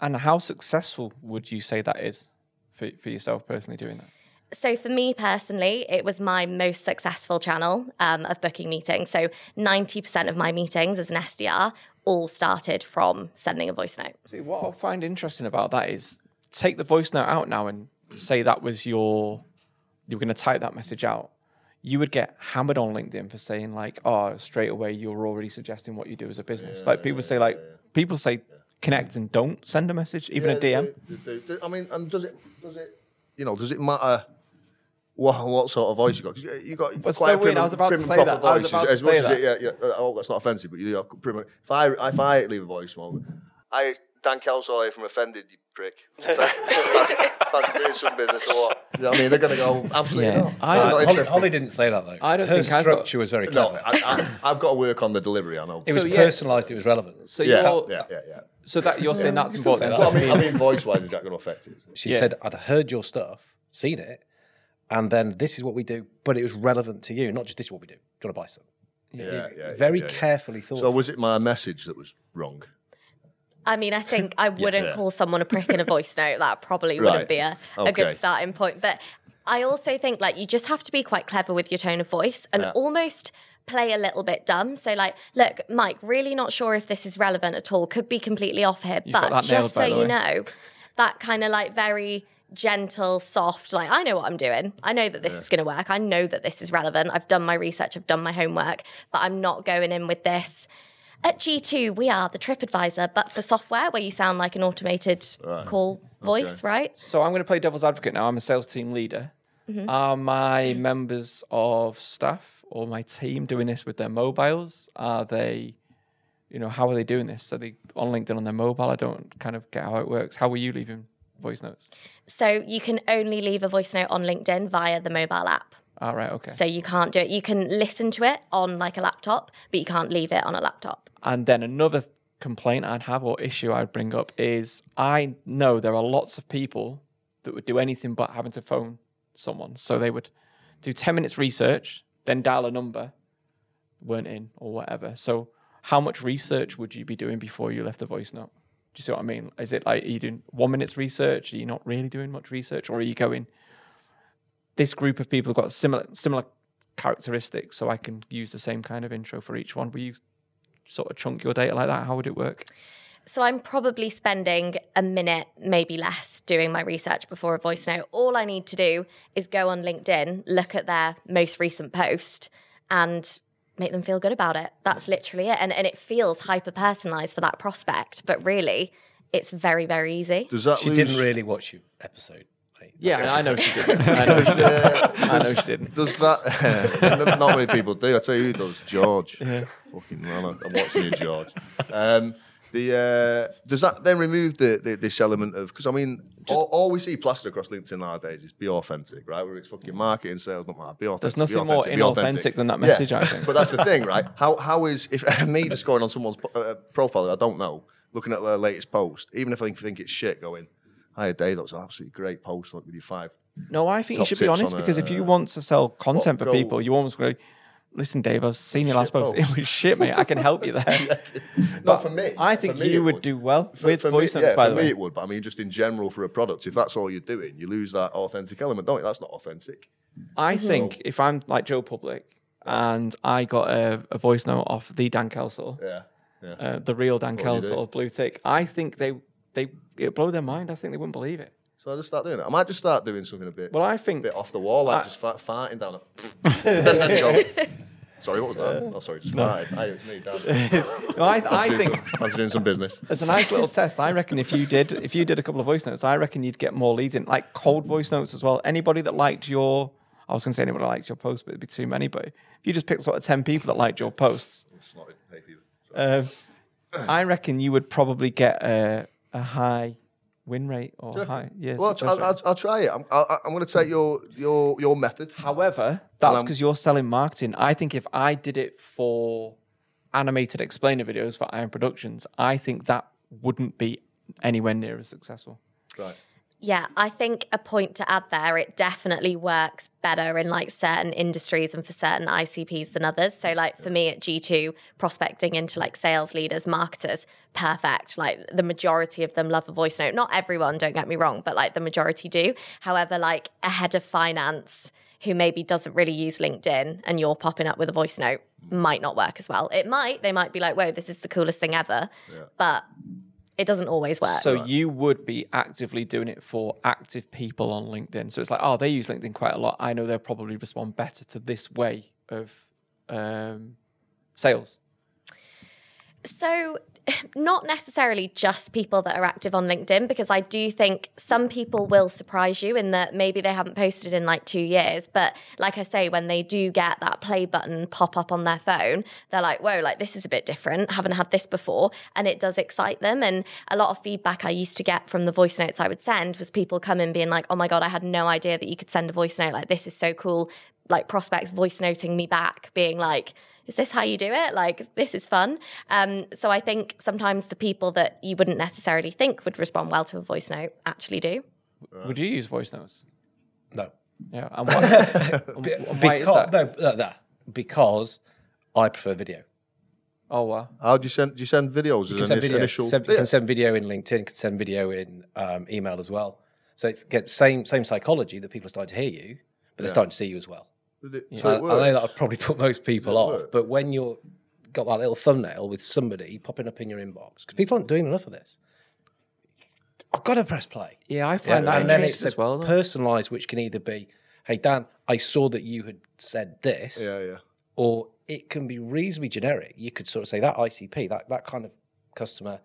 And how successful would you say that is for, for yourself personally doing that? So for me personally, it was my most successful channel um, of booking meetings. So 90% of my meetings as an SDR all started from sending a voice note. See, what I find interesting about that is take the voice note out now and say that was your, you were going to type that message out. You would get hammered on LinkedIn for saying like, oh, straight away you're already suggesting what you do as a business. like people say like, people say connect and don't send a message, even a DM. they do, they do. I mean, and does it does it you know does it matter what what sort of voice you got? 'Cause you got quite so a prim, I was about to prim and say that. I was voice. about as, to as much say as it, yeah, yeah, oh, that's not offensive, but you have prim. If I if I leave a voicemail, I Dan Kelsall here from offended you prick. *laughs* that's, that's doing some business or what? You know what I mean, they're going to go absolutely Yeah. not. I I'm don't- Holly. Holly didn't say that though. I don't Her think I've got- structure was very clever. no, I, I, I've got to work on the delivery. I know. it was So, yeah. personalised. It was relevant. So yeah, you're, yeah, yeah, yeah. so that you're saying that's you still say important. that. So Well, I mean, I mean, voice wise, is that going to affect it? She Yeah. said, "I'd heard your stuff, seen it, and then this is what we do, but it was relevant to you, not just this is what we do. Do you want to buy some?" Yeah, yeah, very yeah, yeah. carefully thought. So was it my message that was wrong? I mean, I think I wouldn't Yeah. call someone a prick in a voice note. That probably Right. wouldn't be a, a Okay. good starting point. But I also think like you just have to be quite clever with your tone of voice and Yeah. almost play a little bit dumb. So like, look, Mike, really not sure if this is relevant at all. Could be completely off here. got but nailed, just so you way. know, that kind of like very gentle, soft, like I know what I'm doing. I know that this is going to work. I know that this is relevant. I've done my research, I've done my homework, but I'm not going in with this. At G2, we are the TripAdvisor, but for software where you sound like an automated call voice, right? So I'm going to play devil's advocate now. I'm a sales team leader. Mm-hmm. Are my members of staff or my team doing this with their mobiles? Are they, you know, how are they doing this? Are they on LinkedIn on their mobile? I don't kind of get how it works. How are you leaving voice notes? So you can only leave a voice note on LinkedIn via the mobile app. All right, okay. So you can't do it. You can listen to it on like a laptop, but you can't leave it on a laptop. And then another complaint I'd have or issue I'd bring up is I know there are lots of people that would do anything but having to phone someone. So they would do 10 minutes research, then dial a number, weren't in or whatever. So how much research would you be doing before you left a voice note? Do you see what I mean? Is it like, are you doing one minute's research? Are you not really doing much research? Or are you going, this group of people have got similar, similar characteristics, so I can use the same kind of intro for each one? Will you sort of chunk your data like that? How would it work? So I'm probably spending a minute, maybe less, doing my research before a voice note. All I need to do is go on LinkedIn, look at their most recent post, and make them feel good about it. That's literally it. And, and it feels hyper personalized for that prospect, but really, it's very, very easy. Does that she lose, didn't really watch your episode. Mate. Yeah, *laughs* I know *laughs* she didn't. I know, she didn't. I know she didn't. Does that? *laughs* not many people do. I tell you who does. George. Fucking runner. I'm watching you, George. Um, the uh, does that then remove the, the this element of because I mean all, all we see plastered across LinkedIn nowadays is be authentic, right? Where it's fucking marketing, sales, not matter. Be authentic. There's nothing more authentic, be authentic. inauthentic than that Yeah, message, I think. But that's the thing, right? How how is if me just going on someone's uh, profile that I don't know, looking at their latest post, even if I think it's shit, going, "Hi, Dave, that was an absolutely great post. Look with you five. No, I think you should be honest on, because if uh, you want to sell content for people, you almost go, listen, Dave, I've seen your last post. *laughs* It was *laughs* shit, mate. I can help you there. *laughs* Not for me. I think me you would do well For- with for voice me, notes, yeah, by for the me way. it would, but I mean, just in general for a product, if that's all you're doing, you lose that authentic element, don't you? That's not authentic. I think if I'm like Joe Public and I got a, a voice note off the Dan Kelsall, Yeah, yeah. uh, the real Dan What? Kelsall, blue tick, I think they they it blow their mind. I think they wouldn't believe it. so I just start doing it. I might just start doing something a bit, Well, I think bit off the wall, like I- just fa- farting down. A, then, then you go, sorry, what was that? Oh, sorry, just farted. Hey, it's me, Dan. *laughs* no, I, I think some, I was doing some business. *laughs* It's a nice little test. I reckon if you did if you did a couple of voice notes, I reckon you'd get more leads in, like cold voice notes as well. Anybody that liked your, I was going to say anybody that liked your post, but it'd be too many. But if you just picked sort of ten people that liked your posts, It's not hay fever. uh, I reckon you would probably get a, a high win rate or Sure. high. Yeah, Well, success I'll. I'll, I'll try it. I'm, I'll, I'm going to take your your your method. However, that's um, because you're selling marketing. I think if I did it for animated explainer videos for Iron Productions, I think that wouldn't be anywhere near as successful. Right. Yeah, I think a point to add there, it definitely works better in like certain industries and for certain ICPs than others. So, like for me at G2, prospecting into like sales leaders, marketers, perfect. Like the majority of them love a voice note. Not everyone, don't get me wrong, but like the majority do. However, like a head of finance who maybe doesn't really use LinkedIn and you're popping up with a voice note might not work as well. It might, they might be like, whoa, this is the coolest thing ever. But it doesn't always work. So you would be actively doing it for active people on LinkedIn. So it's like, oh, they use LinkedIn quite a lot. I know they'll probably respond better to this way of um, sales. So, *sighs* not necessarily just people that are active on LinkedIn, because I do think some people will surprise you in that maybe they haven't posted in like two years. But like I say, when they do get that play button pop up on their phone, they're like, whoa, like this is a bit different. Haven't had this before. And it does excite them. And a lot of feedback I used to get from the voice notes I would send was people coming being like, oh my God, I had no idea that you could send a voice note. Like, this is so cool. Like, prospects voice noting me back, being like, is this how you do it? Like, this is fun. Um, so I think sometimes the people that you wouldn't necessarily think would respond well to a voice note actually do. Would you use voice notes? No. Yeah. And what, *laughs* and why is Because, that? no, no, no, because I prefer video. Oh, wow. How do you send? Do you send videos You can send video. initial? Send, you can send video in LinkedIn. Can send video in um, email as well. So it's get same same psychology that people are starting to hear you, but they're starting to see you as well. So I, I know that works. would probably put most people it off, work? but when you're got that little thumbnail with somebody popping up in your inbox, because people aren't doing enough of this. I've got to press play. Yeah, I find that and then interesting it's as well. personalised, which can either be, "Hey Dan, I saw that you had said this," Yeah, yeah. or it can be reasonably generic. You could sort of say that ICP, that that kind of customer.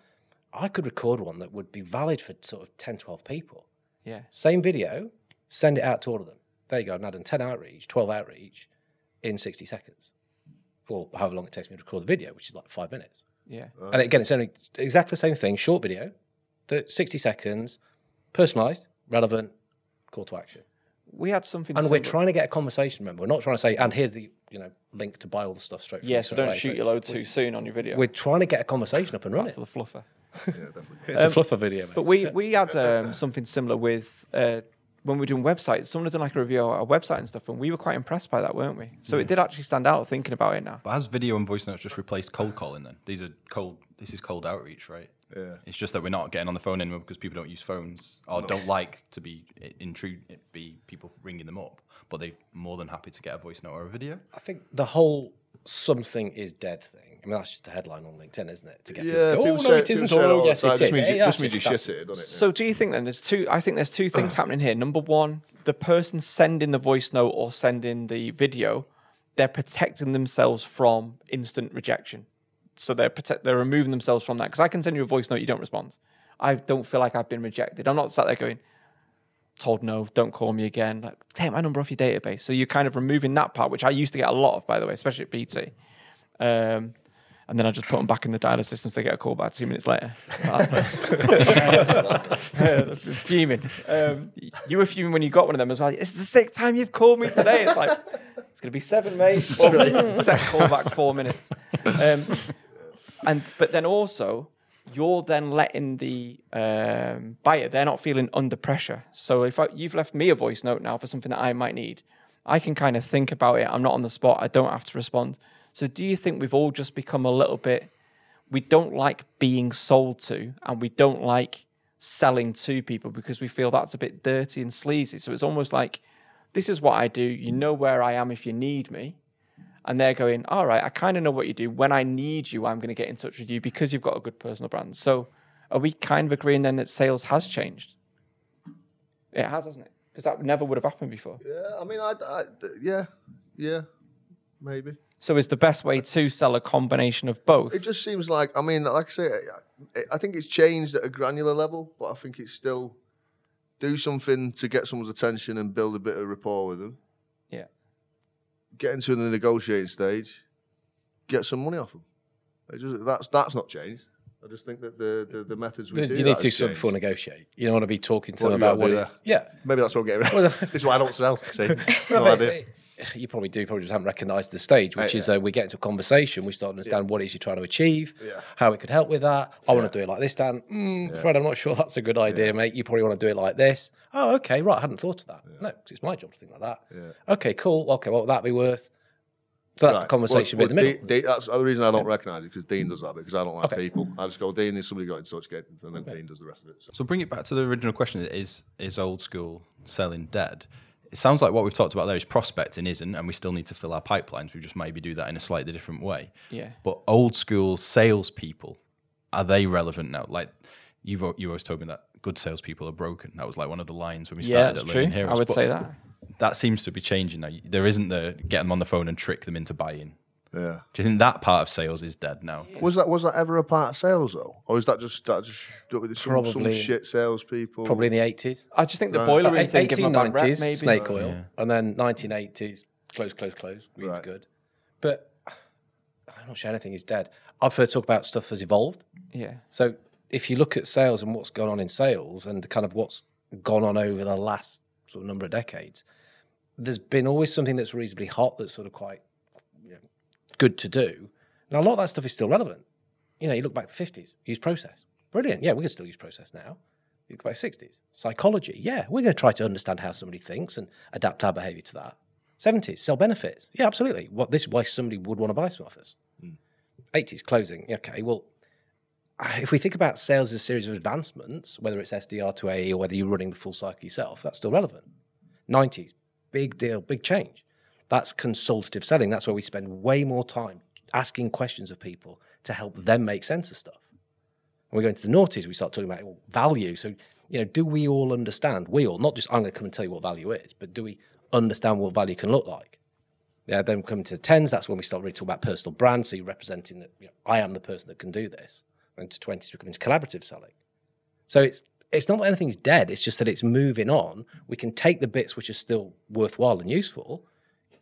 I could record one that would be valid for sort of 10, 12 people. Yeah. Same video, send it out to all of them. There you go. I've now done 10 outreach, 12 outreach in 60 seconds. Or however long it takes me to record the video, which is like five minutes. Yeah. And again, it's only exactly the same thing, short video, the 60 seconds, personalized, relevant, call to action. We had something. And we're trying to get a conversation, remember? We're not trying to say, and here's the you know link to buy all the stuff straight from Yeah, so don't away." shoot your load too soon on your video. We're trying to get a conversation up and running. That's the fluffer. It's a fluffer video, mate. But we we had um, something similar with uh, when we were doing websites. Someone had done like a review of our website and stuff, and we were quite impressed by that, weren't we? So it did actually stand out thinking about it now. But has video and voice notes just replaced cold calling then? These are cold. This is cold outreach, right? Yeah. It's just that we're not getting on the phone anymore because people don't use phones or don't like to be intrude be people ringing them up, but they're more than happy to get a voice note or a video. I think the whole something is dead thing. I mean, that's just a headline on LinkedIn, isn't it? To get Yeah, people, oh, no, it isn't. people say it all Oh, yes, it is. Just means you- Hey, just means you shit it, doesn't it? So do you think then there's two? I think there's two things *clears throat* happening here. Number one, the person sending the voice note or sending the video, they're protecting themselves from instant rejection. So they're protect, they're removing themselves from that. Because I can send you a voice note, you don't respond. I don't feel like I've been rejected. I'm not sat there going, told no, don't call me again. Like, take my number off your database. So you're kind of removing that part, which I used to get a lot of, by the way, especially at BT. Um, and then I just put them back in the dialer system so they get a call back two minutes later. *laughs* *laughs* Fuming. Um, you were fuming when you got one of them as well. It's the sixth time you've called me today. It's like, it's going to be seven, mate. *laughs* Set call back four minutes. Um, and But then also, you're then letting the um, buyer, they're not feeling under pressure. So if I, you've left me a voice note now for something that I might need, I can kind of think about it. I'm not on the spot. I don't have to respond. So do you think we've all just become a little bit, we don't like being sold to and we don't like selling to people because we feel that's a bit dirty and sleazy. So it's almost like, this is what I do. You know where I am if you need me. And they're going, all right, I kind of know what you do. When I need you, I'm going to get in touch with you because you've got a good personal brand. So are we kind of agreeing then that sales has changed? It has, hasn't it? Because that never would have happened before. Yeah, I mean, I, I- yeah, yeah, maybe. So is the best way to sell a combination of both? It just seems like, I mean, like I say, I, I think it's changed at a granular level, but I think it's still do something to get someone's attention and build a bit of rapport with them. yeah. Get into the negotiating stage, get some money off them. It just, that's that's not changed. I just think that the the, the methods we You do You need to do has something before negotiate. You don't want to be talking to What them about what it's. Yeah. Maybe that's what I'm getting. Well, this is why I don't sell. See, *laughs* Well, no idea. It's- *sighs* You probably do, probably just haven't recognised the stage, which Uh, is uh, we get into a conversation, we start to understand what it is you're trying to achieve, Yeah. how we could help with that. I want to do it like this, Dan. Mm, Fred, I'm not sure that's a good idea, mate. You probably want to do it like this. Oh, okay, right. I hadn't thought of that. No, 'cause it's my job to think like that. Okay, cool. Okay, what would that be worth? So that's the conversation Well, with the middle. Dean- Dean- that's the reason I don't recognise it because Dean does that because I don't like Okay. people. I just go, Dean, if somebody got in touch, get, and then Dean does the rest of it. So. So bring it back to the original question: Is is old school selling dead? It sounds like what we've talked about there is prospecting isn't, and we still need to fill our pipelines. We just maybe do that in a slightly different way. Yeah. But old school salespeople, are they relevant now? Like you've you always told me that good salespeople are broken. That was like one of the lines when we Yeah, started that's at true. Learning Heroes. I would But say that. that seems to be changing now. There isn't the get them on the phone and trick them into buying. Yeah. Do you think that part of sales is dead now? Was that was that ever a part of sales though, or is that just that just some, some Probably- shit salespeople? Probably in the 80s. I just think the Right. boiler But room thing gave them a bad rep, 1890s, snake oil, and then 1980s, close, close, close. Really Right. good. But I'm not sure anything is dead. I've heard talk about stuff has evolved. Yeah. So if you look at sales and what's gone on in sales and kind of what's gone on over the last sort of number of decades, there's been always something that's reasonably hot that's sort of quite you know, good to do. Now a lot of that stuff is still relevant. You know, you look back to the 50s, use process. Brilliant. Yeah, we can still use process now. You look back to the 60s, psychology. Yeah, we're going to try to understand how somebody thinks and adapt our behavior to that. 70s, sell benefits. Yeah, absolutely. What this is why somebody would want to buy some offers. Hmm. 80s, closing. Okay, well, *sighs* if we think about sales as a series of advancements, whether it's SDR to AE or whether you're running the full cycle yourself, that's still relevant. 90s, big deal, big change. That's consultative selling. That's where we spend way more time asking questions of people to help them make sense of stuff. When we go into the noughties, we start talking about value. So, you know, do we all understand? We all, not just I'm going to come and tell you what value is, but do we understand what value can look like? Yeah, then we come into the tens. That's when we start really talking about personal brand. So you're representing that you know, I am the person that can do this. And to twenties, we come into collaborative selling. So it's it's not that anything's dead. It's just that it's moving on. We can take the bits which are still worthwhile and useful,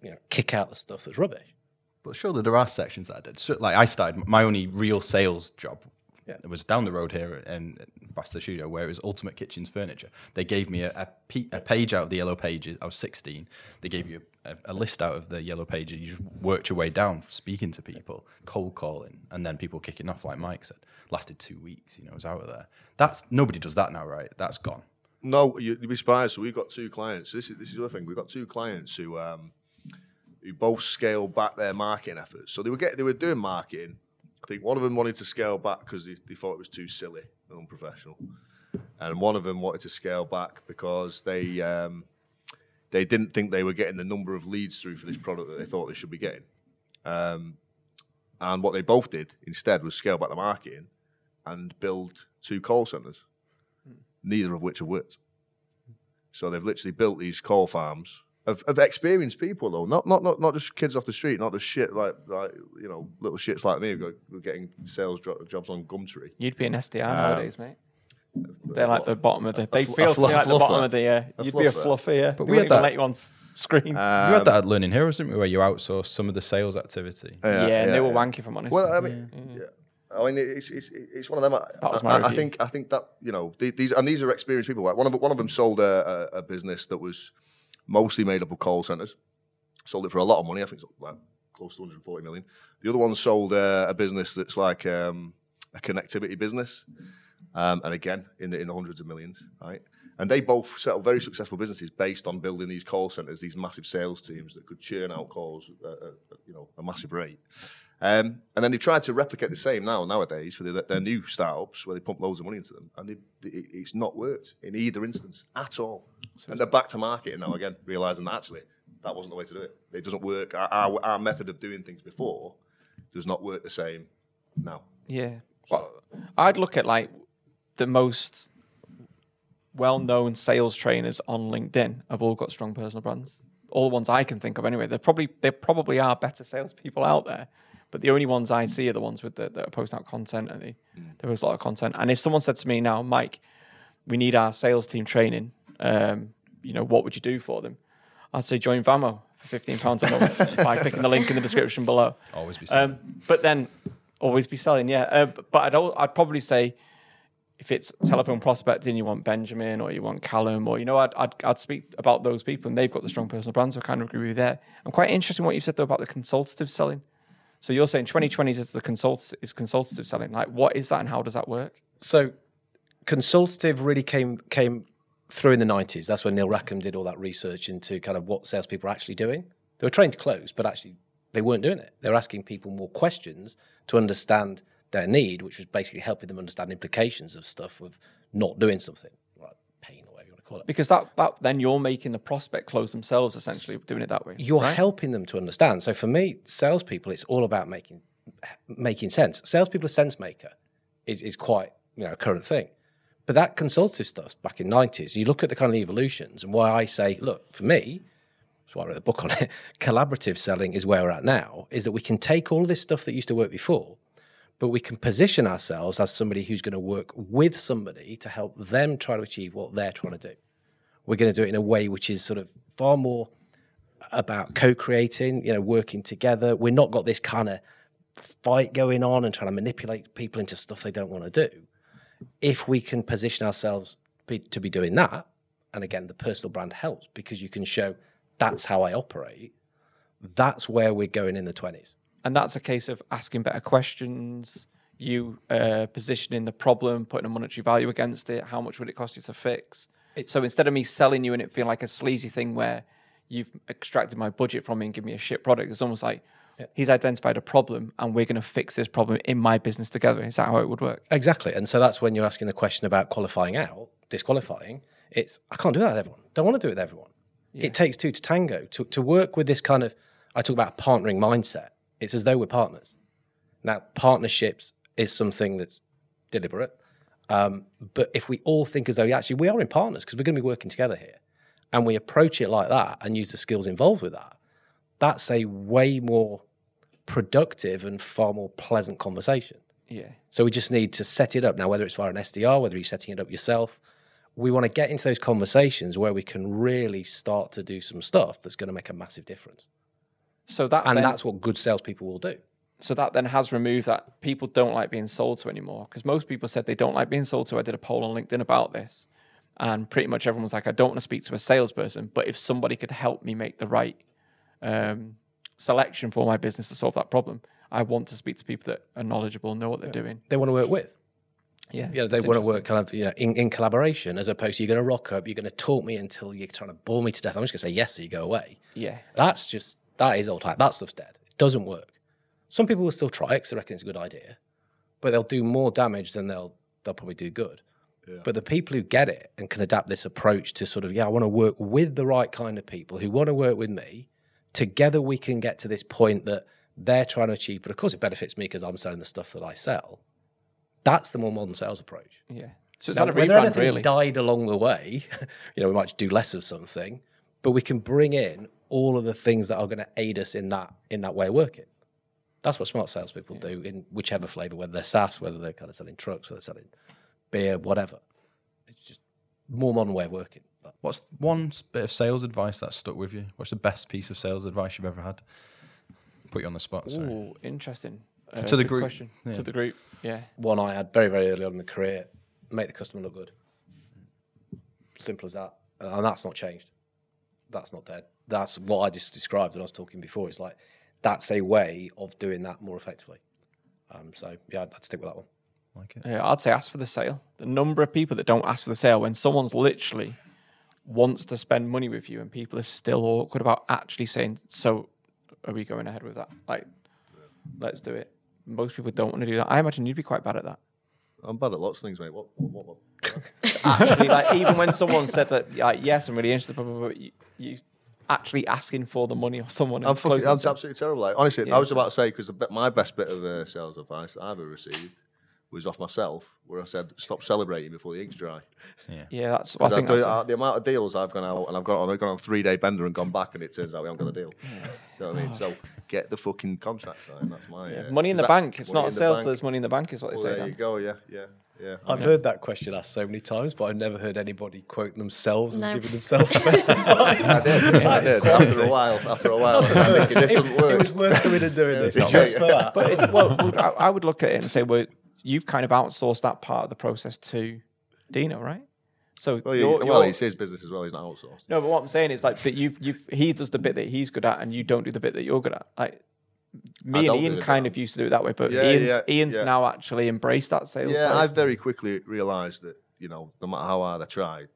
you know, kick out the stuff that's rubbish. But surely there are sections that I did. So, like I started my only real sales job. Yeah. It was down the road here in Basta Studio, where it was Ultimate Kitchens Furniture. They gave me a, a, pe- a page out of the yellow pages. I was 16. They gave you a, a list out of the yellow pages. You just worked your way down, speaking to people, cold calling, and then people kicking off, like Mike said. Lasted two weeks. You know, I was out of there. That's nobody does that now, right? That's gone. No, you- you'd be surprised. So we've got two clients. This is this is the other thing. We've got two clients who um, who both scaled back their marketing efforts. So they were get they were doing marketing. I think one of them wanted to scale back because they, they thought it was too silly and unprofessional, and one of them wanted to scale back because they um, they didn't think they were getting the number of leads through for this product that they thought they should be getting. Um, and what they both did instead was scale back the marketing and build two call centers, neither of which have worked. So they've literally built these call farms of, of experienced people, though, not, not not not just kids off the street, not just shit like like you know little shits like me who go, who are getting sales jo- jobs on Gumtree. You'd be an SDR nowadays, mate. They're like the bottom of the. They fl- a feel to me fluff- like the bottom of the. Uh, you'd be a fluffer. fluffer, yeah. But we we had even that- let you on s- screen. you had that at Learning Heroes, didn't we, where you outsourced some of the sales activity? yeah, and they were yeah. wanky, if I'm honest. Well, I mean, yeah. I mean, it's, it's it's one of them. I, That was I- my I, I think I think that you know these and these are experienced people. Like one of one of them sold a, a, a business that was mostly made up of call centers. Sold it for a lot of money. I think it's like close to 140 million. The other one sold uh, a business that's like um, a connectivity business, um, and again in the in the hundreds of millions, right? And they both set up very successful businesses based on building these call centers, these massive sales teams that could churn out calls at, at, at, you know a massive rate. Um, and then they've tried to replicate the same now nowadays for their, their new startups where they pump loads of money into them, and they, it, it's not worked in either instance at all. And they're back to market now again, realizing that actually that wasn't the way to do it. It doesn't work. Our, our, our method of doing things before does not work the same now. Yeah. Well, I'd look at like the most well-known sales trainers on LinkedIn have all got strong personal brands. All the ones I can think of, anyway. There probably there probably are better salespeople out there, but the only ones I see are the ones with the, that are posting out content and they, mm. they post a lot of content. And if someone said to me now, Mike, we need our sales team training, um, you know, what would you do for them? I'd say join Vamo for fifteen pounds a month *laughs* by clicking the link in the description below. Always be saying. Um, but then always be selling. Yeah, uh, but I'd al- I'd probably say if it's telephone prospecting, you want Benjamin or you want Callum or you know I'd I'd, I'd speak about those people and they've got the strong personal brands. So I kind of agree with you there. I'm quite interested in what you said though about the consultative selling. So you're saying 2020s is the consult is consultative selling. Like what is that and how does that work? So consultative really came came through in the nineties. That's when Neil Rackham did all that research into kind of what salespeople are actually doing. They were trained to close, but actually they weren't doing it. They were asking people more questions to understand their need, which was basically helping them understand implications of stuff of not doing something, like pain or whatever you want to call it. Because that that then you're making the prospect close themselves essentially doing it that way. You're right? helping them to understand. So for me, salespeople, it's all about making making sense. Salespeople, a sense maker, is is quite you know a current thing. But that consultative stuff back in nineties, you look at the kind of evolutions and why I say, look, for me, that's why I wrote the book on it. *laughs* Collaborative selling is where we're at now. Is that we can take all this stuff that used to work before, but we can position ourselves as somebody who's going to work with somebody to help them try to achieve what they're trying to do. We're going to do it in a way which is sort of far more about co-creating, you know, working together. We're not got this kind of fight going on and trying to manipulate people into stuff they don't want to do. If we can position ourselves be, to be doing that, and again, the personal brand helps because you can show that's how I operate. That's where we're going in the twenties. and that's a case of asking better questions you uh, positioning the problem putting a monetary value against it how much would it cost you to fix so instead of me selling you and it feeling like a sleazy thing where you've extracted my budget from me and give me a shit product it's almost like he's identified a problem and we're going to fix this problem in my business together is that how it would work Exactly. And so that's when you're asking the question about qualifying out, disqualifying. It's, I can't do that with everyone. Don't want to do it with everyone. It takes two to tango. To, to work with this kind of, I talk about partnering mindset, it's as though we're partners. Now, partnerships is something that's deliberate. Um, but if we all think as though yeah, actually we are in partners because we're going to be working together here and we approach it like that and use the skills involved with that, that's a way more productive and far more pleasant conversation. yeah So we just need to set it up now, whether it's via an SDR, whether you're setting it up yourself. We want to get into those conversations where we can really start to do some stuff that's going to make a massive difference. so that And then, that's what good salespeople will do. so that then has removed that people don't like being sold to anymore because most people said they don't like being sold to i did a poll on linkedin about this and pretty much everyone was like i don't want to speak to a salesperson but if somebody could help me make the right um, selection for my business to solve that problem i want to speak to people that are knowledgeable know what they're doing They want to work with. yeah You know, they want to work kind of you know in, in collaboration as opposed to you're going to rock up, you're going to talk me until you're trying to bore me to death. I'm just going to say yes, so you go away. yeah That's just that is old hat. That stuff's dead. It doesn't work. Some people will still try it because they reckon it's a good idea, but they'll do more damage than they'll they'll probably do good. But the people who get it and can adapt this approach to sort of yeah, I want to work with the right kind of people who want to work with me. Together, we can get to this point that they're trying to achieve. But of course, it benefits me because I'm selling the stuff that I sell. That's the more modern sales approach. yeah so it's Now, not a whether rebrand anything's really died along the way, *laughs* you know, we might do less of something, but we can bring in all of the things that are going to aid us in that in that way of working. That's what smart salespeople do in whichever flavor, whether they're SaaS, whether they're kind of selling trucks, whether they're selling beer, whatever. It's just more modern way of working. But What's one bit of sales advice that stuck with you? What's the best piece of sales advice you've ever had? Put you on the spot. Sorry. Ooh, interesting Uh, To the group, question. yeah. to the group yeah one I had very, very early on in the career, make the customer look good. Simple as that. And that's not changed. That's not dead. That's what I just described when I was talking before. It's like that's a way of doing that more effectively. Um, so yeah, I'd, I'd stick with that one. Like it. Yeah, I'd say ask for the sale. The number of people that don't ask for the sale when someone's literally wants to spend money with you and people are still awkward about actually saying, So are we going ahead with that? Like, let's do it. Most people don't want to do that. I imagine you'd be quite bad at that. I'm bad at lots of things, mate. What? what, what, what? *laughs* Actually, like even when someone said that, like, yes, I'm really interested, blah, you, you actually asking for the money of someone. I'm fucking. I'm absolutely terrible. Like, honestly, Yeah. I was about to say because my best bit of uh, sales advice I've ever received was off myself, where I said, "Stop celebrating before the ink's dry." Yeah, yeah. that's. I think I've that's. got- uh, the amount of deals I've gone out and I've gone on, I've gone on a three day bender and gone back, and it turns out we haven't got a deal. So I mean, so get the fucking contract signed. That's my yeah, uh, money in the bank. It's not a in the sale, bank? there's money in the bank, is what they Well, say. there Dan. you go. Yeah, yeah, Yeah. I've heard that question asked so many times, but I've never heard anybody quote themselves No. as giving themselves the best *laughs* advice. I did. I did. *laughs* After a while, after a while, thinking, this doesn't It was work. worth coming and doing this Yeah. just for that. But it's well, well, I, I would look at it and say, well, you've kind of outsourced that part of the process to Dino, right? So Well, you're, well, you're- it's his business as well. He's not outsourced. no, but what I'm saying is like that you you he does the bit that he's good at, and you don't do the bit that you're good at. Like me I and Ian kind of used to do it that way, but Yeah, Ian's, yeah, Ian's yeah. now actually embraced that sales. Yeah, side. I very quickly realised that you know, no matter how hard I tried,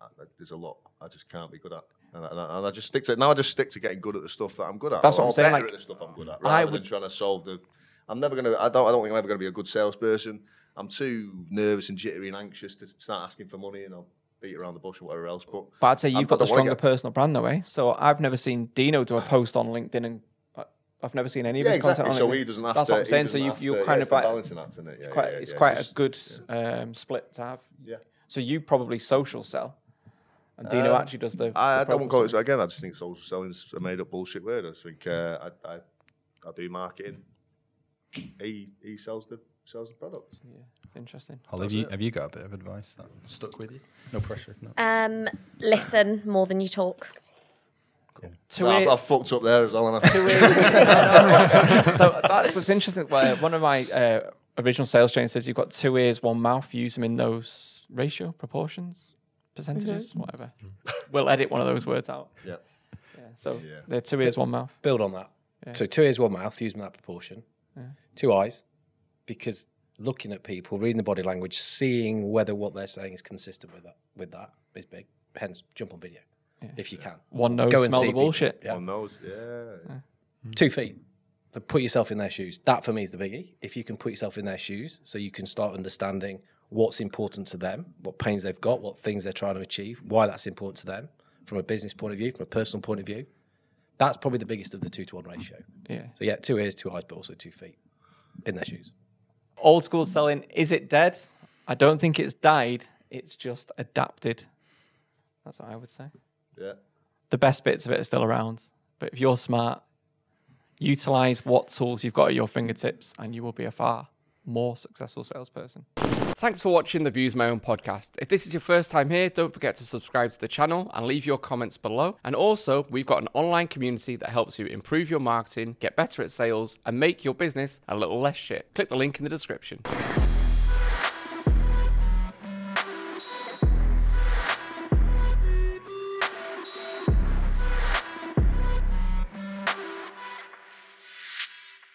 uh, there's a lot I just can't be good at, and I, and I, and I just stick to now. I just stick to getting good at the stuff that I'm good at. That's what I'm saying, like, at the stuff I'm good at, I would- than trying to solve the. I'm never gonna. I don't. I don't think I'm ever gonna be a good salesperson. I'm too nervous and jittery and anxious to start asking for money, and I'll beat around the bush or whatever else. But But I'd say you've I got the stronger get- personal brand, though, eh? So I've never seen Dino do a *laughs* post on LinkedIn, and I- I've never seen any of Yeah, his exactly. content So on it. he doesn't have That's to. what I'm saying. So you, you're to- kind yeah, of like balancing act, isn't it? Yeah, quite, yeah, it's quite just- a good um, split to have. Yeah. So you probably social sell, and Dino Um, actually does the. I, I the don't call it again. I just think social selling's a made up bullshit word. I think uh, I, I I do marketing. He he sells the sells the product. stuff. Interesting. Holly, have you, have you got a bit of advice that stuck with you? No pressure. if not. Um, listen more than you talk. Two No, I've, ears- I've fucked up there as well. haven't I? two ears. *laughs* *laughs* so that was interesting. Well, One of my uh, original sales trainers says you've got two ears, one mouth. Use them in those ratio proportions, percentages, whatever. We'll edit one of those words out. yeah. Yeah. So Yeah. they're two ears, one mouth. Build on that. So two ears, one mouth, using that proportion. Two eyes, because looking at people, reading the body language, seeing whether what they're saying is consistent with that, with that is big. Hence, jump on video if you can. One nose, Go and smell the people. bullshit. Yeah. On those, yeah. Two feet. So put yourself in their shoes. That for me is the biggie. If you can put yourself in their shoes, so you can start understanding what's important to them, what pains they've got, what things they're trying to achieve, why that's important to them from a business point of view, from a personal point of view. That's probably the biggest of the two to one ratio. Yeah. So yeah, two ears, two eyes, but also two feet in their shoes. Old school selling, is it dead? I don't think it's died. It's just adapted. That's what I would say. Yeah. The best bits of it are still around. But if you're smart, utilize what tools you've got at your fingertips and you will be a far more successful salesperson. Thanks for watching the Views My Own podcast. If this is your first time here, don't forget to subscribe to the channel and leave your comments below. And also, we've got an online community that helps you improve your marketing, get better at sales, and make your business a little less shit. Click the link in the description.